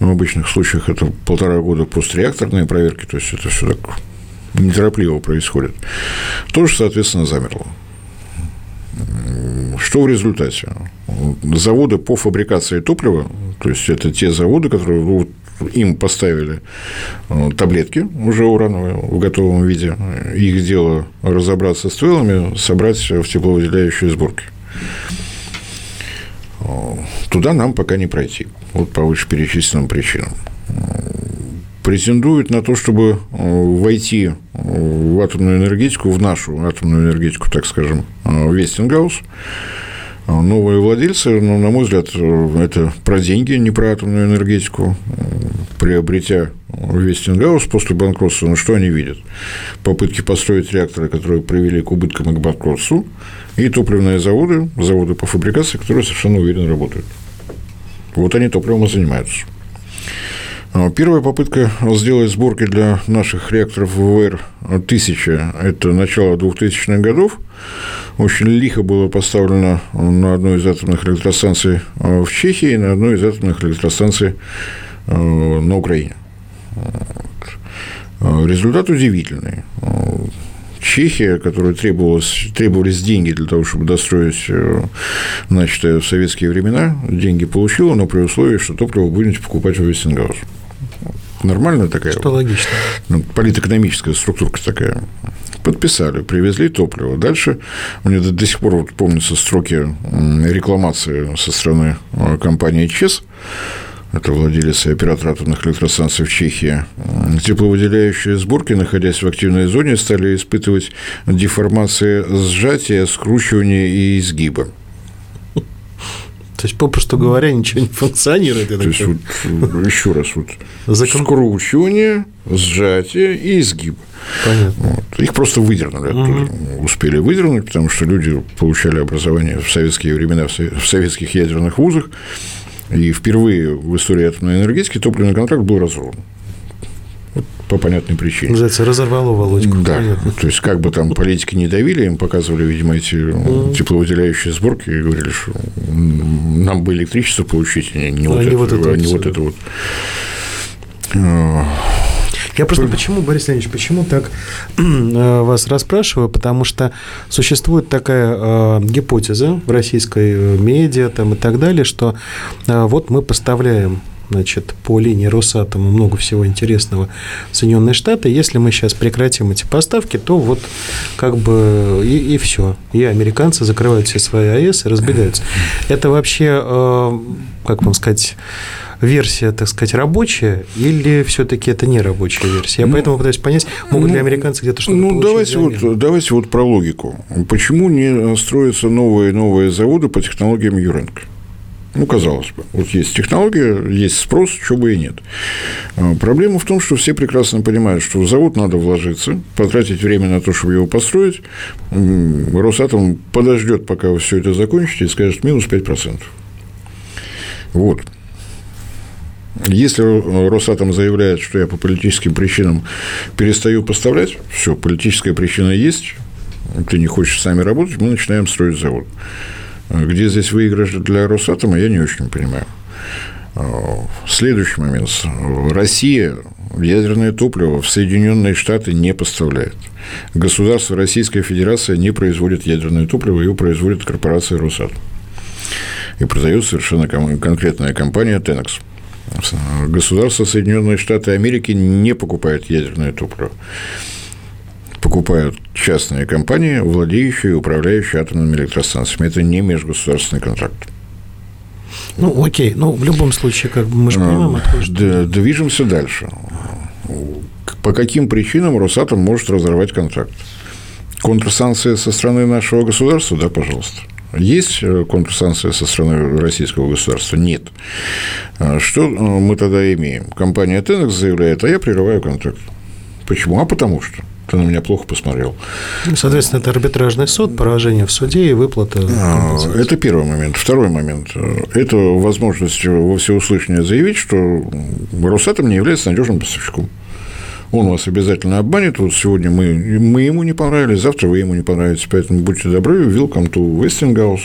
В обычных случаях это полтора года постреакторные проверки, то есть это все так неторопливо происходит. Тоже, соответственно, замерло. Что в результате? Заводы по фабрикации топлива, то есть это те заводы, которые им поставили э, таблетки уже урановые в готовом виде. Их дело разобраться с твелами, собрать в тепловыделяющие сборки. Э, туда нам пока не пройти. Вот по вышеперечисленным причинам. Претендует на то, чтобы э, войти в атомную энергетику, в нашу атомную энергетику, так скажем, Вестингаус – новые владельцы, но, на мой взгляд, это про деньги, не про атомную энергетику. Приобретя Вестингаус после банкротства, ну что они видят? Попытки построить реакторы, которые привели к убыткам и к банкротству, и топливные заводы, заводы по фабрикации, которые совершенно уверенно работают. Вот они топливом и занимаются. А, первая попытка сделать сборки для наших реакторов ВВР-1000 – это начало 2000-х годов. Очень лихо было поставлено на одной из атомных электростанций а, в Чехии и на одной из атомных электростанций а, на Украине. Результат удивительный. Чехия, которой требовалось, требовались деньги для того, чтобы достроить начатое в советские времена, деньги получила, но при условии, что топливо будете покупать в Вестингаус нормальная такая. Что логично. Ну, политэкономическая структурка такая. Подписали, привезли топливо. Дальше мне до, до сих пор вот помнятся строки рекламации со стороны э, компании ЧЕС, это владелец и оператор атомных электростанций в Чехии, тепловыделяющие сборки, находясь в активной зоне, стали испытывать деформации сжатия, скручивания и изгиба. То есть, попросту говоря, ничего не функционирует. То есть, вот, еще раз, вот Закон... скручивание, сжатие и изгиб. Понятно. Вот. Их просто выдернули оттуда. Угу. Успели выдернуть, потому что люди получали образование в советские времена в советских ядерных вузах. И впервые в истории атомной энергетики топливный контракт был разорван по понятной причине. Называется, разорвало Володьку. Да, понятно. то есть, как бы там политики не давили, им показывали, видимо, эти mm. тепловыделяющие сборки и говорили, что нам бы электричество получить, не, не, а вот, не это, вот это, а не вот это вот. Я просто почему, Борис Леонидович, почему так э, вас расспрашиваю? Потому что существует такая э, гипотеза в российской э, медиа там, и так далее, что э, вот мы поставляем значит, по линии Росатома много всего интересного в Соединенные Штаты. Если мы сейчас прекратим эти поставки, то вот как бы и, и все. И американцы закрывают все свои АЭС и разбегаются. Это вообще, э, как вам сказать, версия, так сказать, рабочая, или все-таки это не рабочая версия? Я ну, поэтому пытаюсь понять, могут ну, ли американцы где-то что-то Ну, давайте вот, давайте вот про логику. Почему не строятся новые новые заводы по технологиям Юренко? Ну, казалось бы, вот есть технология, есть спрос, чего бы и нет. А, проблема в том, что все прекрасно понимают, что в завод надо вложиться, потратить время на то, чтобы его построить. Росатом подождет, пока вы все это закончите, и скажет минус 5%. Вот. Если Росатом заявляет, что я по политическим причинам перестаю поставлять, все, политическая причина есть, ты не хочешь с нами работать, мы начинаем строить завод. Где здесь выигрыш для Росатома, я не очень понимаю. А, следующий момент. Россия ядерное топливо в Соединенные Штаты не поставляет. Государство Российская Федерация не производит ядерное топливо, его производит корпорация Росатом. И продает совершенно конкретная компания Tenex. Государство Соединенные Штаты Америки не покупает ядерное топливо покупают частные компании, владеющие и управляющие атомными электростанциями. Это не межгосударственный контракт. Ну, окей. Ну, в любом случае, как бы мы же понимаем, откуда Движемся дальше. По каким причинам Росатом может разорвать контракт? Контрсанкции со стороны нашего государства? Да, пожалуйста. Есть э, контрсанкции со стороны российского государства? Нет. А что э, мы тогда имеем? Компания Tenex заявляет, а я прерываю контракт. Почему? А потому что. Ты на меня плохо посмотрел. Ну, соответственно, это арбитражный суд, поражение в суде и выплата. А, это первый момент. Второй момент. Это возможность во всеуслышание заявить, что Росатом не является надежным поставщиком. Он вас обязательно обманет. Вот сегодня мы, мы ему не понравились, завтра вы ему не понравитесь. Поэтому будьте добры, welcome to Westinghouse.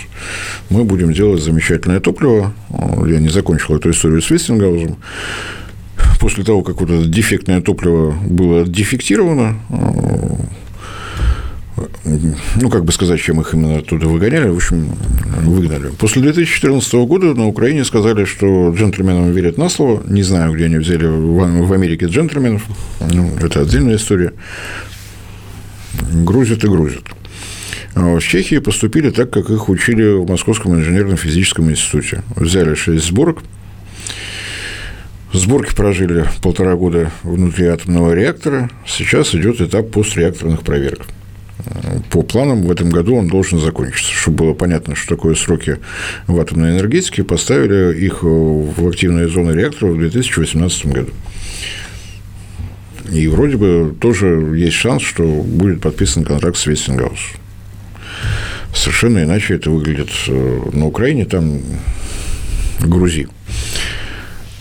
Мы будем делать замечательное топливо. Я не закончил эту историю с Westinghouse после того, как вот это дефектное топливо было дефектировано, ну, как бы сказать, чем их именно оттуда выгоняли, в общем, выгнали. После 2014 года на Украине сказали, что джентльменам верят на слово. Не знаю, где они взяли в Америке джентльменов. Ну, это отдельная история. Грузят и грузят. А в Чехии поступили так, как их учили в Московском инженерно-физическом институте. Взяли шесть сборок, Сборки прожили полтора года внутри атомного реактора. Сейчас идет этап постреакторных проверок. По планам в этом году он должен закончиться. Чтобы было понятно, что такое сроки в атомной энергетике, поставили их в активные зоны реактора в 2018 году. И вроде бы тоже есть шанс, что будет подписан контракт с Вестингаус. Совершенно иначе это выглядит э, на Украине, там Грузии.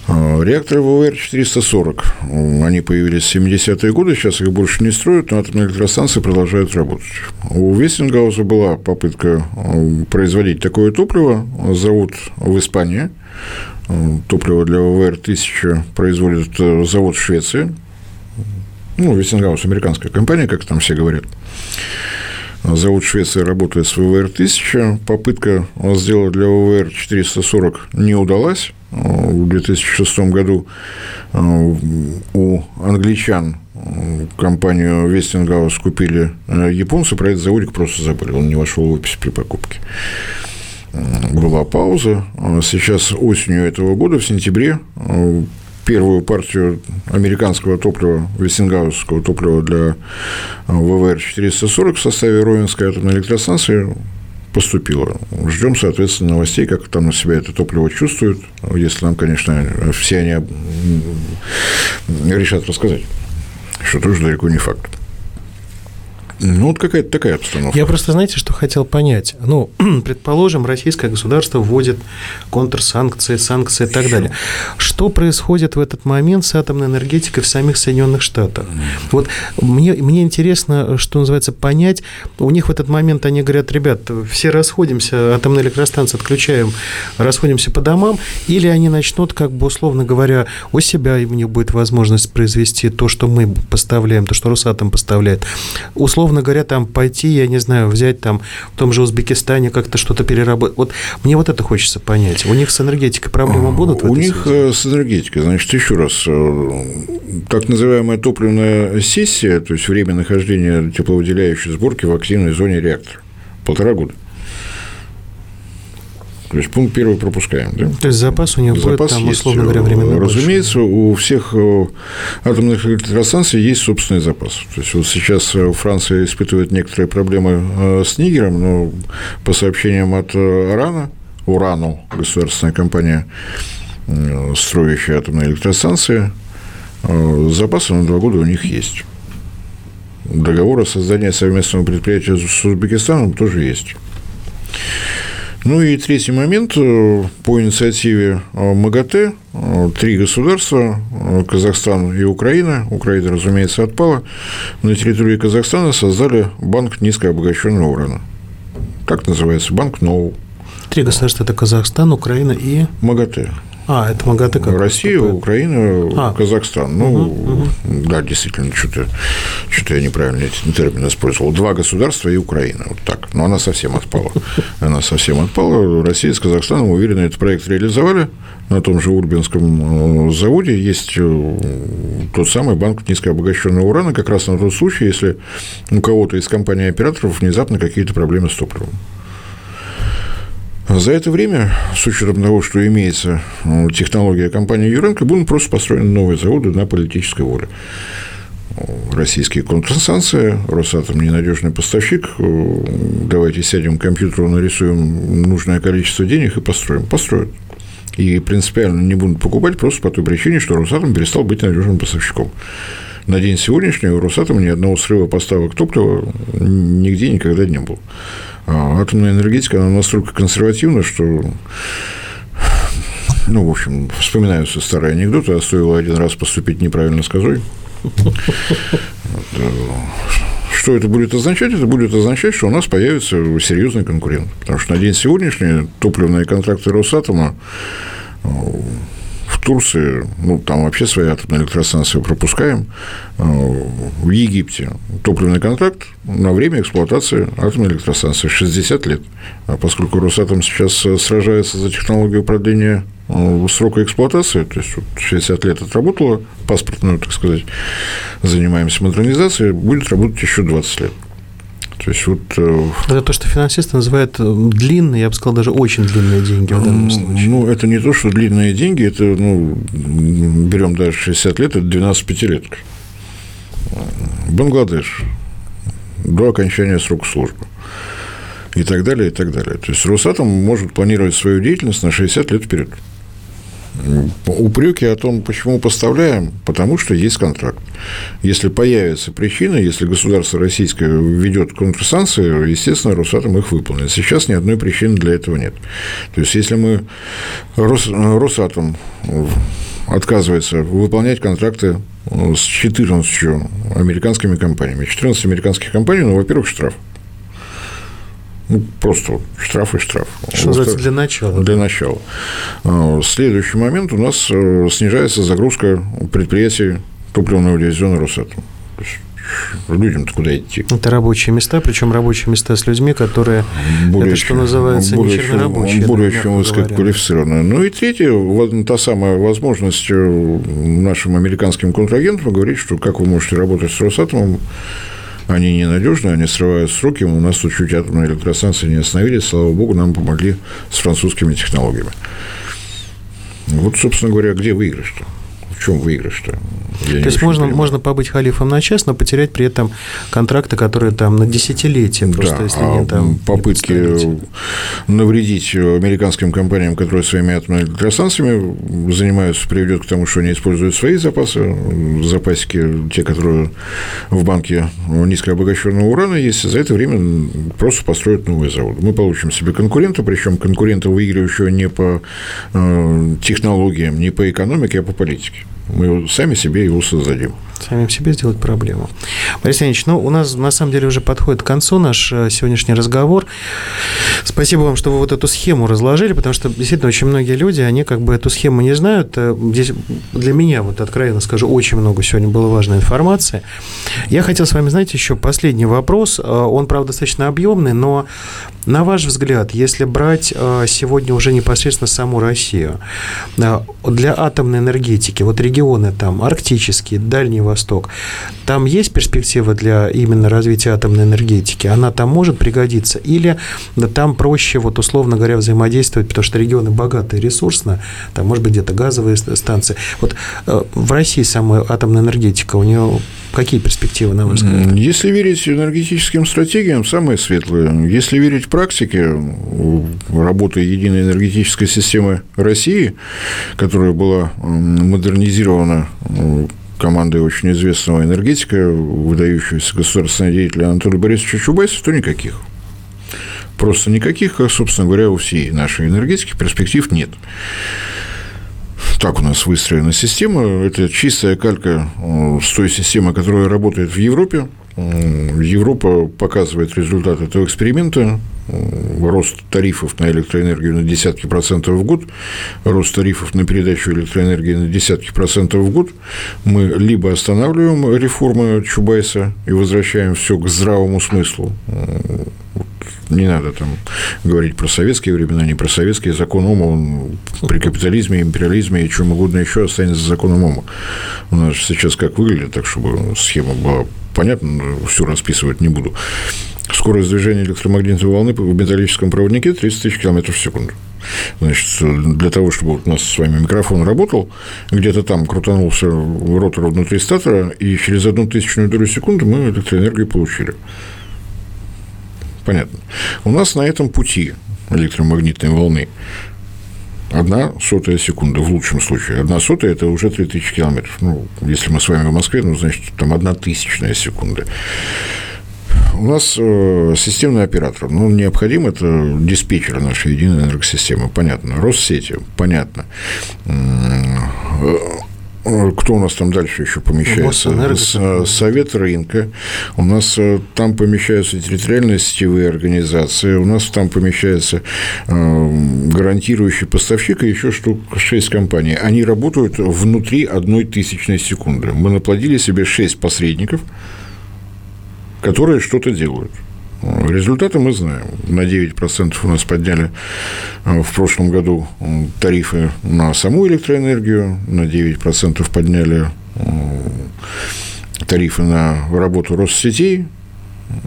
А, реакторы ВВР-440, они появились в 70-е годы, сейчас их больше не строят, но атомные электростанции продолжают работать. У Вестингауза была попытка производить такое топливо, завод в Испании, топливо для ВВЭР-1000 производит э, завод в Швеции, ну, Вестингаус – американская компания, как там все говорят. Завод Швеции работает с ВВЭР-1000. Попытка сделать для ВВЭР-440 не удалась в 2006 году э, у англичан э, компанию Вестингаус купили э, японцы, про этот заводик просто забыли, он не вошел в опись при покупке. Была пауза. Сейчас осенью этого года, в сентябре, первую партию американского топлива, вестингаусского топлива для ВВР-440 в составе Ровенской атомной электростанции поступило. Ждем, соответственно, новостей, как там на себя это топливо чувствуют, если нам, конечно, все они решат рассказать, что тоже далеко не факт. Ну, вот какая-то такая обстановка. Я просто, знаете, что хотел понять. Ну, предположим, российское государство вводит контрсанкции, санкции и так далее. Что происходит в этот момент с атомной энергетикой в самих Соединенных Штатах? Вот мне, мне интересно, что называется, понять. У них в этот момент они говорят, ребят, все расходимся, атомные электростанции отключаем, расходимся по домам, или они начнут, как бы, условно говоря, у себя, и у них будет возможность произвести то, что мы поставляем, то, что Росатом поставляет. Условно условно говоря, там пойти, я не знаю, взять там в том же Узбекистане как-то что-то переработать. Вот мне вот это хочется понять. У них с энергетикой проблемы будут? У них связи? Э, с энергетикой, значит, еще раз, э, так называемая топливная сессия, то есть время нахождения тепловыделяющей сборки в активной зоне реактора, полтора года. То есть пункт первый пропускаем. Да? То есть запас у них запас будет, там, есть. условно говоря, временно Разумеется, больше. у всех э, атомных электростанций есть собственный запас. То есть вот сейчас э, Франция испытывает некоторые проблемы э, с Нигером, но по сообщениям от Урана, Урану, государственная компания, строящая атомные электростанции, запасы на два года у них есть. Договор о создании совместного предприятия с Узбекистаном тоже есть. Ну и третий момент. Э, по инициативе э, МАГАТЭ э, три государства, Казахстан и Украина, Украина, разумеется, отпала, на территории Казахстана создали банк низкообогащенного урана. Как называется? Банк НОУ. Три государства – это Казахстан, Украина и… МАГАТЭ. А, это МАГАТЭ как Россия, поступает? Украина, а. Казахстан. Ну, угу, угу. да, действительно, что-то что я неправильно эти термины использовал. Два государства и Украина. Вот так. Но она совсем отпала. Она совсем отпала. Россия с Казахстаном уверенно этот проект реализовали. На том же Урбинском э, заводе есть э, тот самый банк низкообогащенного урана, как раз на тот случай, если у кого-то из компаний-операторов внезапно какие-то проблемы с топливом. За это время, с учетом того, что имеется ну, технология компании Юренко, будут просто построены новые заводы на политической воле. Российские контрсанкции, Росатом ненадежный поставщик, давайте сядем к компьютеру, нарисуем нужное количество денег и построим. Построят. И принципиально не будут покупать просто по той причине, что Росатом перестал быть надежным поставщиком. На день сегодняшний у Росатома ни одного срыва поставок топлива нигде никогда не было. А атомная энергетика, она настолько консервативна, что ну, в общем, вспоминаются старые анекдоты, а стоило один раз поступить неправильно с козой. Что это будет означать? Это будет означать, что у нас появится серьезный конкурент. Потому что на день сегодняшний топливные контракты Росатома э, Турции, ну, там вообще свои атомные электростанции пропускаем, э, в Египте топливный контракт на время эксплуатации атомной электростанции 60 лет. А поскольку Росатом сейчас сражается за технологию продления Э, срока эксплуатации, то есть вот 60 лет отработала паспортную, так сказать, занимаемся модернизацией, будет работать еще 20 лет. То есть вот... Э, это то, что финансисты называют э, длинные, я бы сказал, даже очень длинные деньги в данном случае. Ну, это не то, что длинные деньги, это, ну, берем даже 60 лет, это 12 пятилеток. Бангладеш до окончания срока службы и так далее, и так далее. То есть Росатом может планировать свою деятельность на 60 лет вперед. Упреки о том, почему поставляем, потому что есть контракт. Если появится причина, если государство российское введет контрсанкции, естественно, Росатом их выполнит. Сейчас ни одной причины для этого нет. То есть, если мы Рос, Росатом отказывается выполнять контракты с 14 американскими компаниями. 14 американских компаний, ну, во-первых, штраф. Ну, просто штраф и штраф. Что называется, для начала. Для начала. А, следующий момент у нас э, снижается загрузка предприятий топливного дивизиона Росатом. Людям-то куда идти? Это рабочие места, причем рабочие места с людьми, которые, более это, что называется, более не чернорабочие. Более чем высококвалифицированные. Ну и третье, та самая возможность э, нашим американским контрагентам говорить, что как вы можете работать с Росатомом, они ненадежны, они срывают сроки. У нас тут чуть атомные электростанции не остановились. Слава богу, нам помогли с французскими технологиями. Вот, собственно говоря, где выигрыш-то? В чем выигрыш-то? То есть можно, можно побыть халифом на час, но потерять при этом контракты, которые там на десятилетия, просто да, если а не там попытки не навредить американским компаниям, которые своими атомными электростанциями занимаются, приведет к тому, что они используют свои запасы, запасики, те, которые в банке низкообогащенного урана есть, и за это время просто построят новые заводы. Мы получим себе конкурента, причем конкурента выигрывающего не по э, технологиям, не по экономике, а по политике. Мы сами себе его создадим. Самим себе сделать проблему. Борис Леонидович, ну, у нас на самом деле уже подходит к концу наш э, сегодняшний разговор. Спасибо вам, что вы вот эту схему разложили, потому что действительно очень многие люди, они как бы эту схему не знают. Э, здесь для меня, вот откровенно скажу, очень много сегодня было важной информации. Я хотел с вами, знаете, еще последний вопрос. Э, он, правда, достаточно объемный, но на ваш взгляд, если брать сегодня уже непосредственно саму Россию, для атомной энергетики, вот регионы там арктические, дальние Восток. Там есть перспектива для именно развития атомной энергетики? Она там может пригодиться? Или там проще, вот условно говоря, взаимодействовать, потому что регионы богатые ресурсно, там, может быть, где-то газовые станции. Вот э, в России самая атомная энергетика, у нее какие перспективы, на ваш взгляд? Если верить энергетическим стратегиям, самые светлые. Если верить практике работы единой энергетической системы России, которая была модернизирована командой очень известного энергетика, выдающегося государственного деятеля Анатолия Борисовича Чубайса, то никаких. Просто никаких, а, собственно говоря, у всей нашей энергетики перспектив нет. Так у нас выстроена система. Это чистая калька э, с той системы, которая работает в Европе. Европа показывает результат этого эксперимента. Рост тарифов на электроэнергию на десятки процентов в год, рост тарифов на передачу электроэнергии на десятки процентов в год. Мы либо останавливаем реформы Чубайса и возвращаем все к здравому смыслу, не надо там говорить про советские времена, не про советские закон Ома, он при капитализме, империализме и чем угодно еще останется законом Ома. У нас сейчас как выглядит, так чтобы схема была понятно, все расписывать не буду. Скорость движения электромагнитной волны в металлическом проводнике 30 тысяч километров в секунду. Значит, для того, чтобы у нас с вами микрофон работал, где-то там крутанулся ротор внутри статора, и через одну тысячную долю секунды мы электроэнергию получили. Понятно. У нас на этом пути электромагнитной волны Одна сотая секунда в лучшем случае. Одна сотая – это уже 3000 километров. Ну, если мы с вами в Москве, ну, значит, там одна тысячная секунда. У нас э, системный оператор. Ну, необходим это диспетчер нашей единой энергосистемы. Понятно. Россети. Понятно. Э, кто у нас там дальше еще помещается? Э, Совет рынка. У нас там помещаются территориальные сетевые организации. У нас там помещается гарантирующий поставщик и еще штук 6 компаний. Они работают внутри одной тысячной секунды. Мы наплодили себе 6 посредников, которые что-то делают. Результаты мы знаем. На 9% у нас подняли э, в прошлом году тарифы на саму электроэнергию, на 9% подняли тарифы на работу Россетей.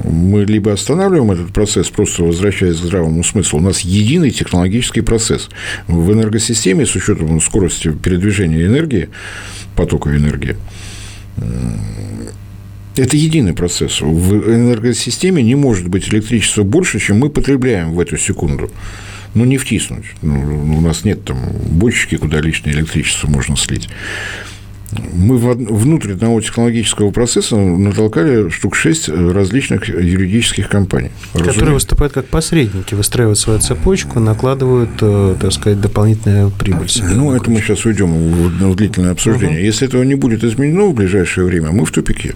Мы либо останавливаем этот процесс, просто возвращаясь к здравому смыслу. У нас единый технологический процесс. В энергосистеме, с учетом скорости передвижения энергии, потока энергии, это единый процесс. В энергосистеме не может быть электричества больше, чем мы потребляем в эту секунду. Ну, не втиснуть. Ну, у нас нет там бочки, куда лишнее электричество можно слить мы внутрь одного технологического процесса натолкали штук шесть различных юридических компаний. Которые разумеется. выступают как посредники, выстраивают свою цепочку, накладывают, э, так сказать, дополнительную прибыль. Ну, это мы сейчас уйдем в длительное обсуждение. Угу. Если этого не будет изменено в ближайшее время, мы в тупике.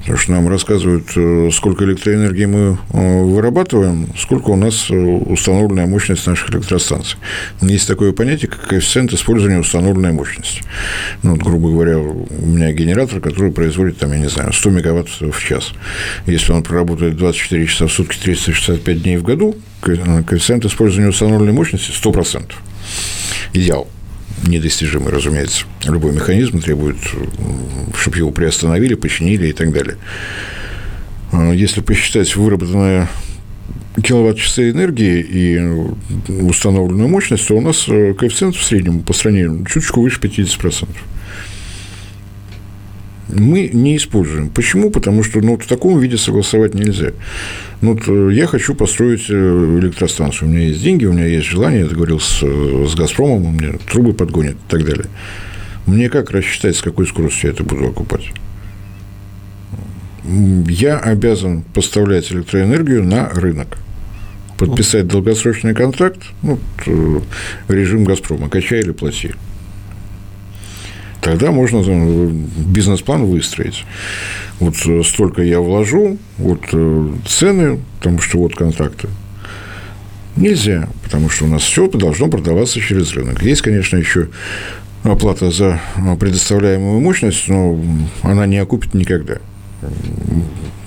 Потому что нам рассказывают, э, сколько электроэнергии мы э, вырабатываем, сколько у нас установленная мощность наших электростанций. Есть такое понятие, как коэффициент использования установленной мощности. Ну, вот, грубо грубо говоря, у меня генератор, который производит, там, я не знаю, 100 мегаватт в час. Если он проработает 24 часа в сутки, 365 дней в году, коэффициент использования установленной мощности 100%. Идеал недостижимый, разумеется. Любой механизм требует, чтобы его приостановили, починили и так далее. А если посчитать выработанное киловатт-часы энергии и установленную мощность, то у нас коэффициент в среднем по стране чуточку выше 50% мы не используем. Почему? Потому что ну, в таком виде согласовать нельзя. Ну, вот э, я хочу построить э, электростанцию. У меня есть деньги, у меня есть желание, я договорился с, с «Газпромом», у меня трубы подгонят и так далее. Мне как рассчитать, с какой скоростью я это буду окупать? Я обязан поставлять электроэнергию на рынок подписать долгосрочный контракт, ну, э, режим «Газпрома», качай или плати тогда можно бизнес-план выстроить. Вот э, столько я вложу, вот э, цены, потому что вот контракты. Нельзя, потому что у нас все должно продаваться через рынок. Есть, конечно, еще оплата за предоставляемую мощность, но она не окупит никогда.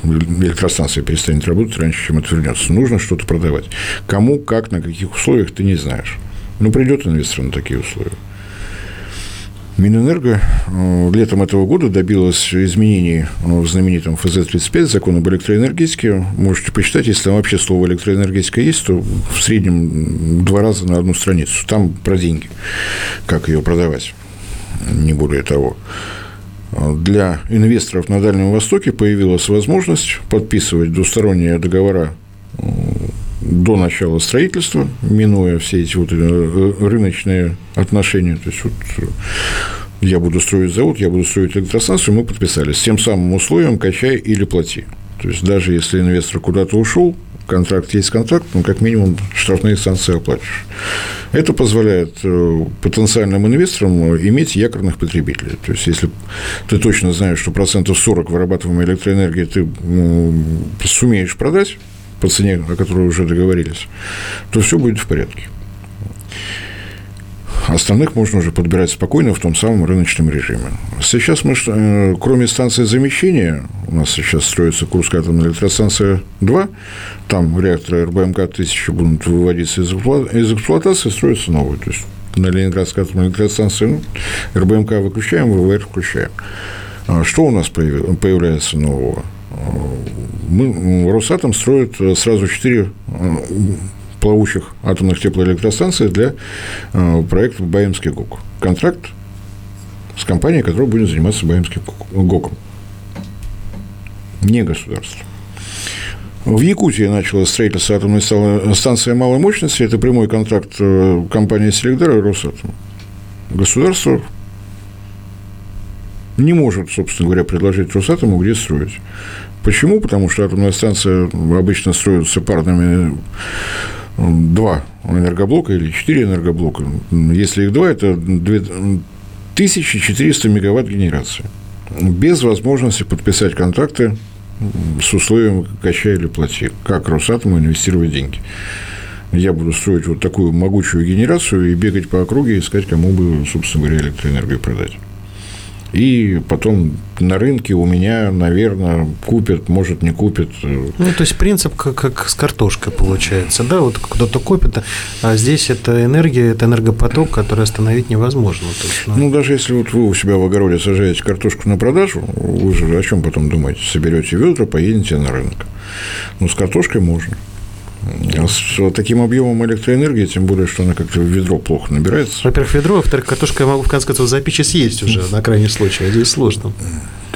Электростанция перестанет работать раньше, чем это вернется. Нужно что-то продавать. Кому, как, на каких условиях, ты не знаешь. Ну, придет инвестор на такие условия. Минэнерго э, летом этого года добилась изменений в знаменитом ФЗ-35, закон об электроэнергетике. Можете почитать, если там вообще слово электроэнергетика есть, то в среднем два раза на одну страницу. Там про деньги, как ее продавать, не более того. Для инвесторов на Дальнем Востоке появилась возможность подписывать двусторонние договора э, до начала строительства, минуя все эти вот э, рыночные отношения. То есть, вот э, я буду строить завод, я буду строить электростанцию, мы подписались. С тем самым условием качай или плати. То есть, даже если инвестор куда-то ушел, контракт есть контракт, ну, как минимум, штрафные санкции оплатишь. Это позволяет э, потенциальным инвесторам иметь якорных потребителей. То есть, если ты точно знаешь, что процентов 40 вырабатываемой электроэнергии ты сумеешь продать, по цене, о которой уже договорились, то все будет в порядке. Остальных можно уже подбирать спокойно в том самом рыночном режиме. Сейчас мы, э, кроме станции замещения, у нас сейчас строится Курская атомная электростанция 2, там реакторы РБМК-1000 будут выводиться из эксплуатации, строятся новые. То есть, на Ленинградской атомной электростанции ну, РБМК выключаем, ВВР включаем. А что у нас появляется нового? Мы, Росатом строит э, сразу четыре э, плавучих атомных теплоэлектростанций для э, проекта Баемский ГОК. Контракт с компанией, которая будет заниматься Баемским ГОКом. Не государство. В Якутии началось строительство атомной станции малой мощности. Это прямой контракт компании «Селегдар» и «Росатом». Государство не может, собственно говоря, предложить Росатому, где строить. Почему? Потому что атомная станция обычно строится парными два энергоблока или четыре энергоблока. Если их два, это 1400 мегаватт генерации. Без возможности подписать контракты с условием «качай или плати», как Росатому инвестировать деньги. Я буду строить вот такую могучую генерацию и бегать по округе, искать, кому бы, собственно говоря, электроэнергию продать. И потом на рынке у меня, наверное, купят, может, не купят. Ну, то есть принцип как, как с картошкой получается, да, вот кто-то купит, а здесь это энергия, это энергопоток, который остановить невозможно. То есть, ну... ну, даже если вот вы у себя в огороде сажаете картошку на продажу, вы же о чем потом думаете? Соберете ведра, поедете на рынок. Ну, с картошкой можно. С таким объемом электроэнергии, тем более, что она как-то в ведро плохо набирается. Во-первых, ведро, во-вторых, картошка я могу, в конце концов, запечь и съесть уже, на крайний случай, а здесь сложно.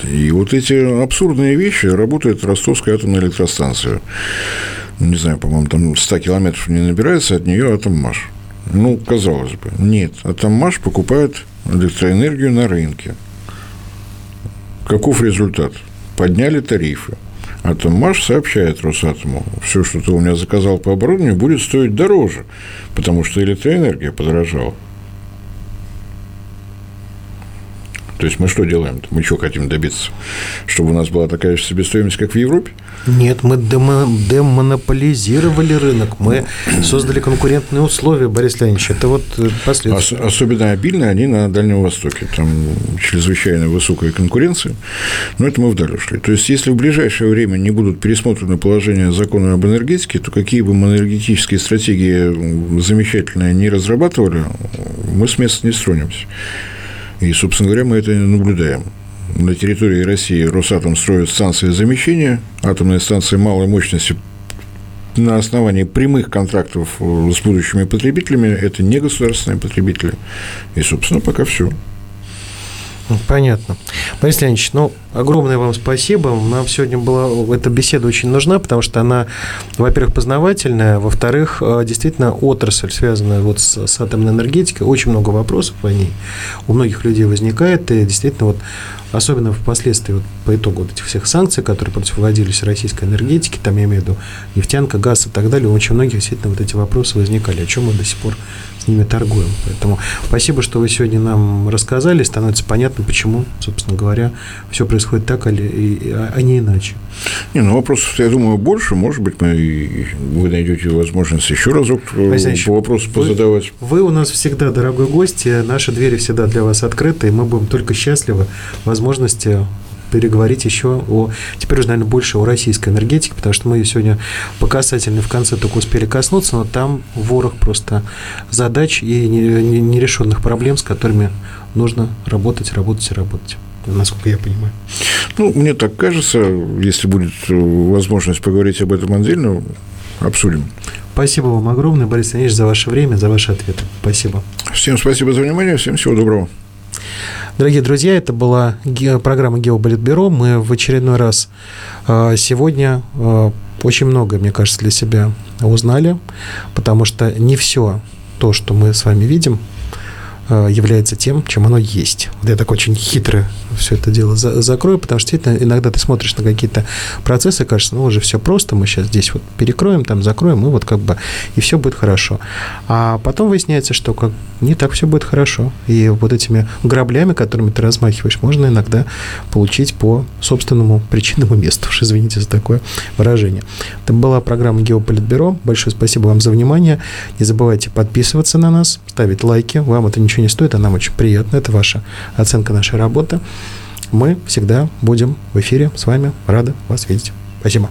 И вот эти абсурдные вещи работает Ростовская атомная электростанция. Ну, не знаю, по-моему, там 100 километров не набирается, от нее Атоммаш. Ну, казалось бы. Нет, Атоммаш покупает электроэнергию на рынке. Каков результат? Подняли тарифы. Атоммаш сообщает Росатому, все, что ты у меня заказал по оборудованию, будет стоить дороже, потому что электроэнергия подорожала. То есть мы что делаем? -то? Мы что хотим добиться? Чтобы у нас была такая же себестоимость, как в Европе? Нет, мы демонополизировали рынок, мы создали конкурентные условия, Борис Леонидович. Это вот э, последствия. Ос- особенно обильно они на Дальнем Востоке. Там чрезвычайно высокая конкуренция. Но это мы вдаль ушли. То есть, если в ближайшее время не будут пересмотрены положения закона об энергетике, то какие бы мы энергетические стратегии замечательные не разрабатывали, мы с места не стронемся. И, собственно говоря, мы это наблюдаем. На территории России Росатом строит станции замещения, атомные станции малой мощности на основании прямых контрактов с будущими потребителями, это не государственные потребители. И, собственно, пока все. Понятно. Борис Леонидович, ну, огромное вам спасибо. Нам сегодня была эта беседа очень нужна, потому что она, во-первых, познавательная, во-вторых, э, действительно отрасль, связанная вот с, с атомной энергетикой, очень много вопросов по ней у многих людей возникает, и действительно вот особенно впоследствии вот по итогу вот этих всех санкций, которые против вводились российской энергетики, там я имею в виду нефтянка, газ и так далее, у очень многих действительно вот эти вопросы возникали, о чем мы до сих пор с ними торгуем. Поэтому спасибо, что вы сегодня нам рассказали, становится понятно, почему, собственно говоря, все происходит так, а, а не иначе. Не, ну вопросов, я думаю, больше. Может быть, мы, вы найдете возможность еще разок э, Васильевич, по вопросу вы, позадавать. Вы у нас всегда, дорогой гость, наши двери всегда для вас открыты, и мы будем только счастливы возможности переговорить еще о, теперь уже, наверное, больше о российской энергетике, потому что мы ее сегодня по касательной в конце только успели коснуться, но там ворох просто задач и нерешенных проблем, с которыми нужно работать, работать и работать насколько я понимаю. Ну, мне так кажется, если будет возможность поговорить об этом отдельно, обсудим. Спасибо вам огромное, Борис Леонидович, за ваше время, за ваши ответы. Спасибо. Всем спасибо за внимание, всем всего доброго. Дорогие друзья, это была программа Геоболитбюро. Мы в очередной раз а, сегодня а, очень много, мне кажется, для себя узнали, потому что не все то, что мы с вами видим, является тем, чем оно есть. Я так очень хитро все это дело за, закрою, потому что действительно иногда ты смотришь на какие-то процессы, кажется, ну уже все просто, мы сейчас здесь вот перекроем, там закроем, и вот как бы и все будет хорошо. А потом выясняется, что как не так все будет хорошо. И вот этими граблями, которыми ты размахиваешь, можно иногда получить по собственному причинному месту. Уж извините за такое выражение. Это была программа Геополитбюро. Большое спасибо вам за внимание. Не забывайте подписываться на нас, ставить лайки. Вам это ничего не стоит, а нам очень приятно. Это ваша оценка нашей работы. Мы всегда будем в эфире с вами. Рады вас видеть. Спасибо.